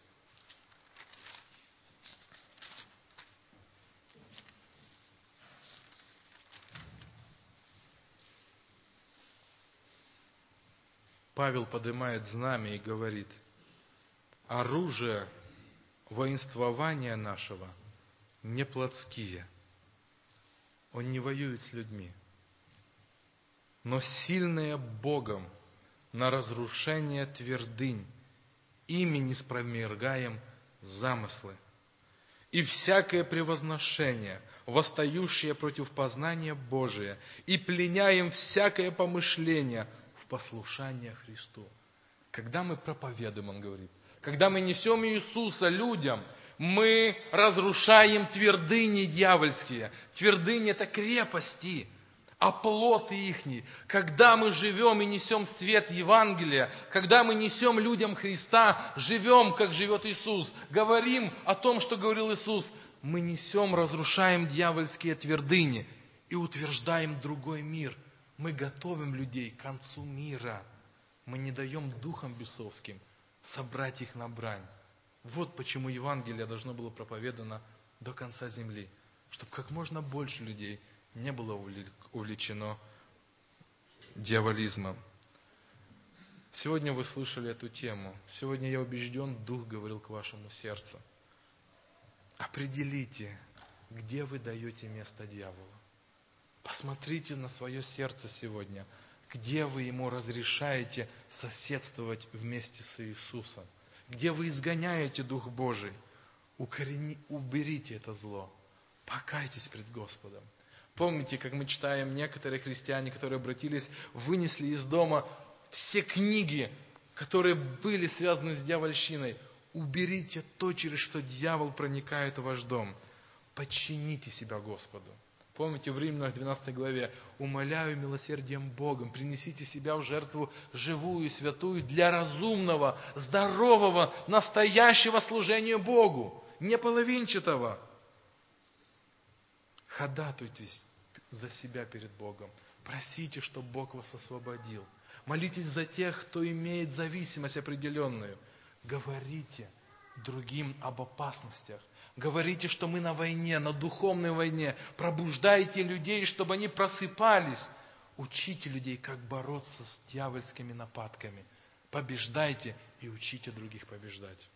Павел поднимает знамя и говорит, оружие воинствования нашего не плотские. Он не воюет с людьми, но сильное Богом – на разрушение твердынь, ими не спромергаем замыслы. И всякое превозношение, восстающее против познания Божия, и пленяем всякое помышление послушание Христу. Когда мы проповедуем, он говорит, когда мы несем Иисуса людям, мы разрушаем твердыни дьявольские. Твердыни – это крепости – оплоты ихние. Когда мы живем и несем свет Евангелия, когда мы несем людям Христа, живем, как живет Иисус, говорим о том, что говорил Иисус, мы несем, разрушаем дьявольские твердыни и утверждаем другой мир. Мы готовим людей к концу мира. Мы не даем духам бесовским собрать их на брань. Вот почему Евангелие должно было проповедано до конца земли, чтобы как можно больше людей – не было увлечено дьяволизмом. Сегодня вы слышали эту тему. Сегодня я убежден, Дух говорил к вашему сердцу. Определите, где вы даете место дьяволу. Посмотрите на свое сердце сегодня, где вы ему разрешаете соседствовать вместе с Иисусом, где вы изгоняете Дух Божий, укорени, уберите это зло. Покайтесь пред Господом. Помните, как мы читаем, некоторые христиане, которые обратились, вынесли из дома все книги, которые были связаны с дьявольщиной. Уберите то, через что дьявол проникает в ваш дом. Подчините себя Господу. Помните в Римлянах 12 главе, «Умоляю милосердием Богом, принесите себя в жертву живую и святую для разумного, здорового, настоящего служения Богу, не половинчатого». Ходатуйтесь за себя перед Богом. Просите, чтобы Бог вас освободил. Молитесь за тех, кто имеет зависимость определенную. Говорите другим об опасностях. Говорите, что мы на войне, на духовной войне. Пробуждайте людей, чтобы они просыпались. Учите людей, как бороться с дьявольскими нападками. Побеждайте и учите других побеждать.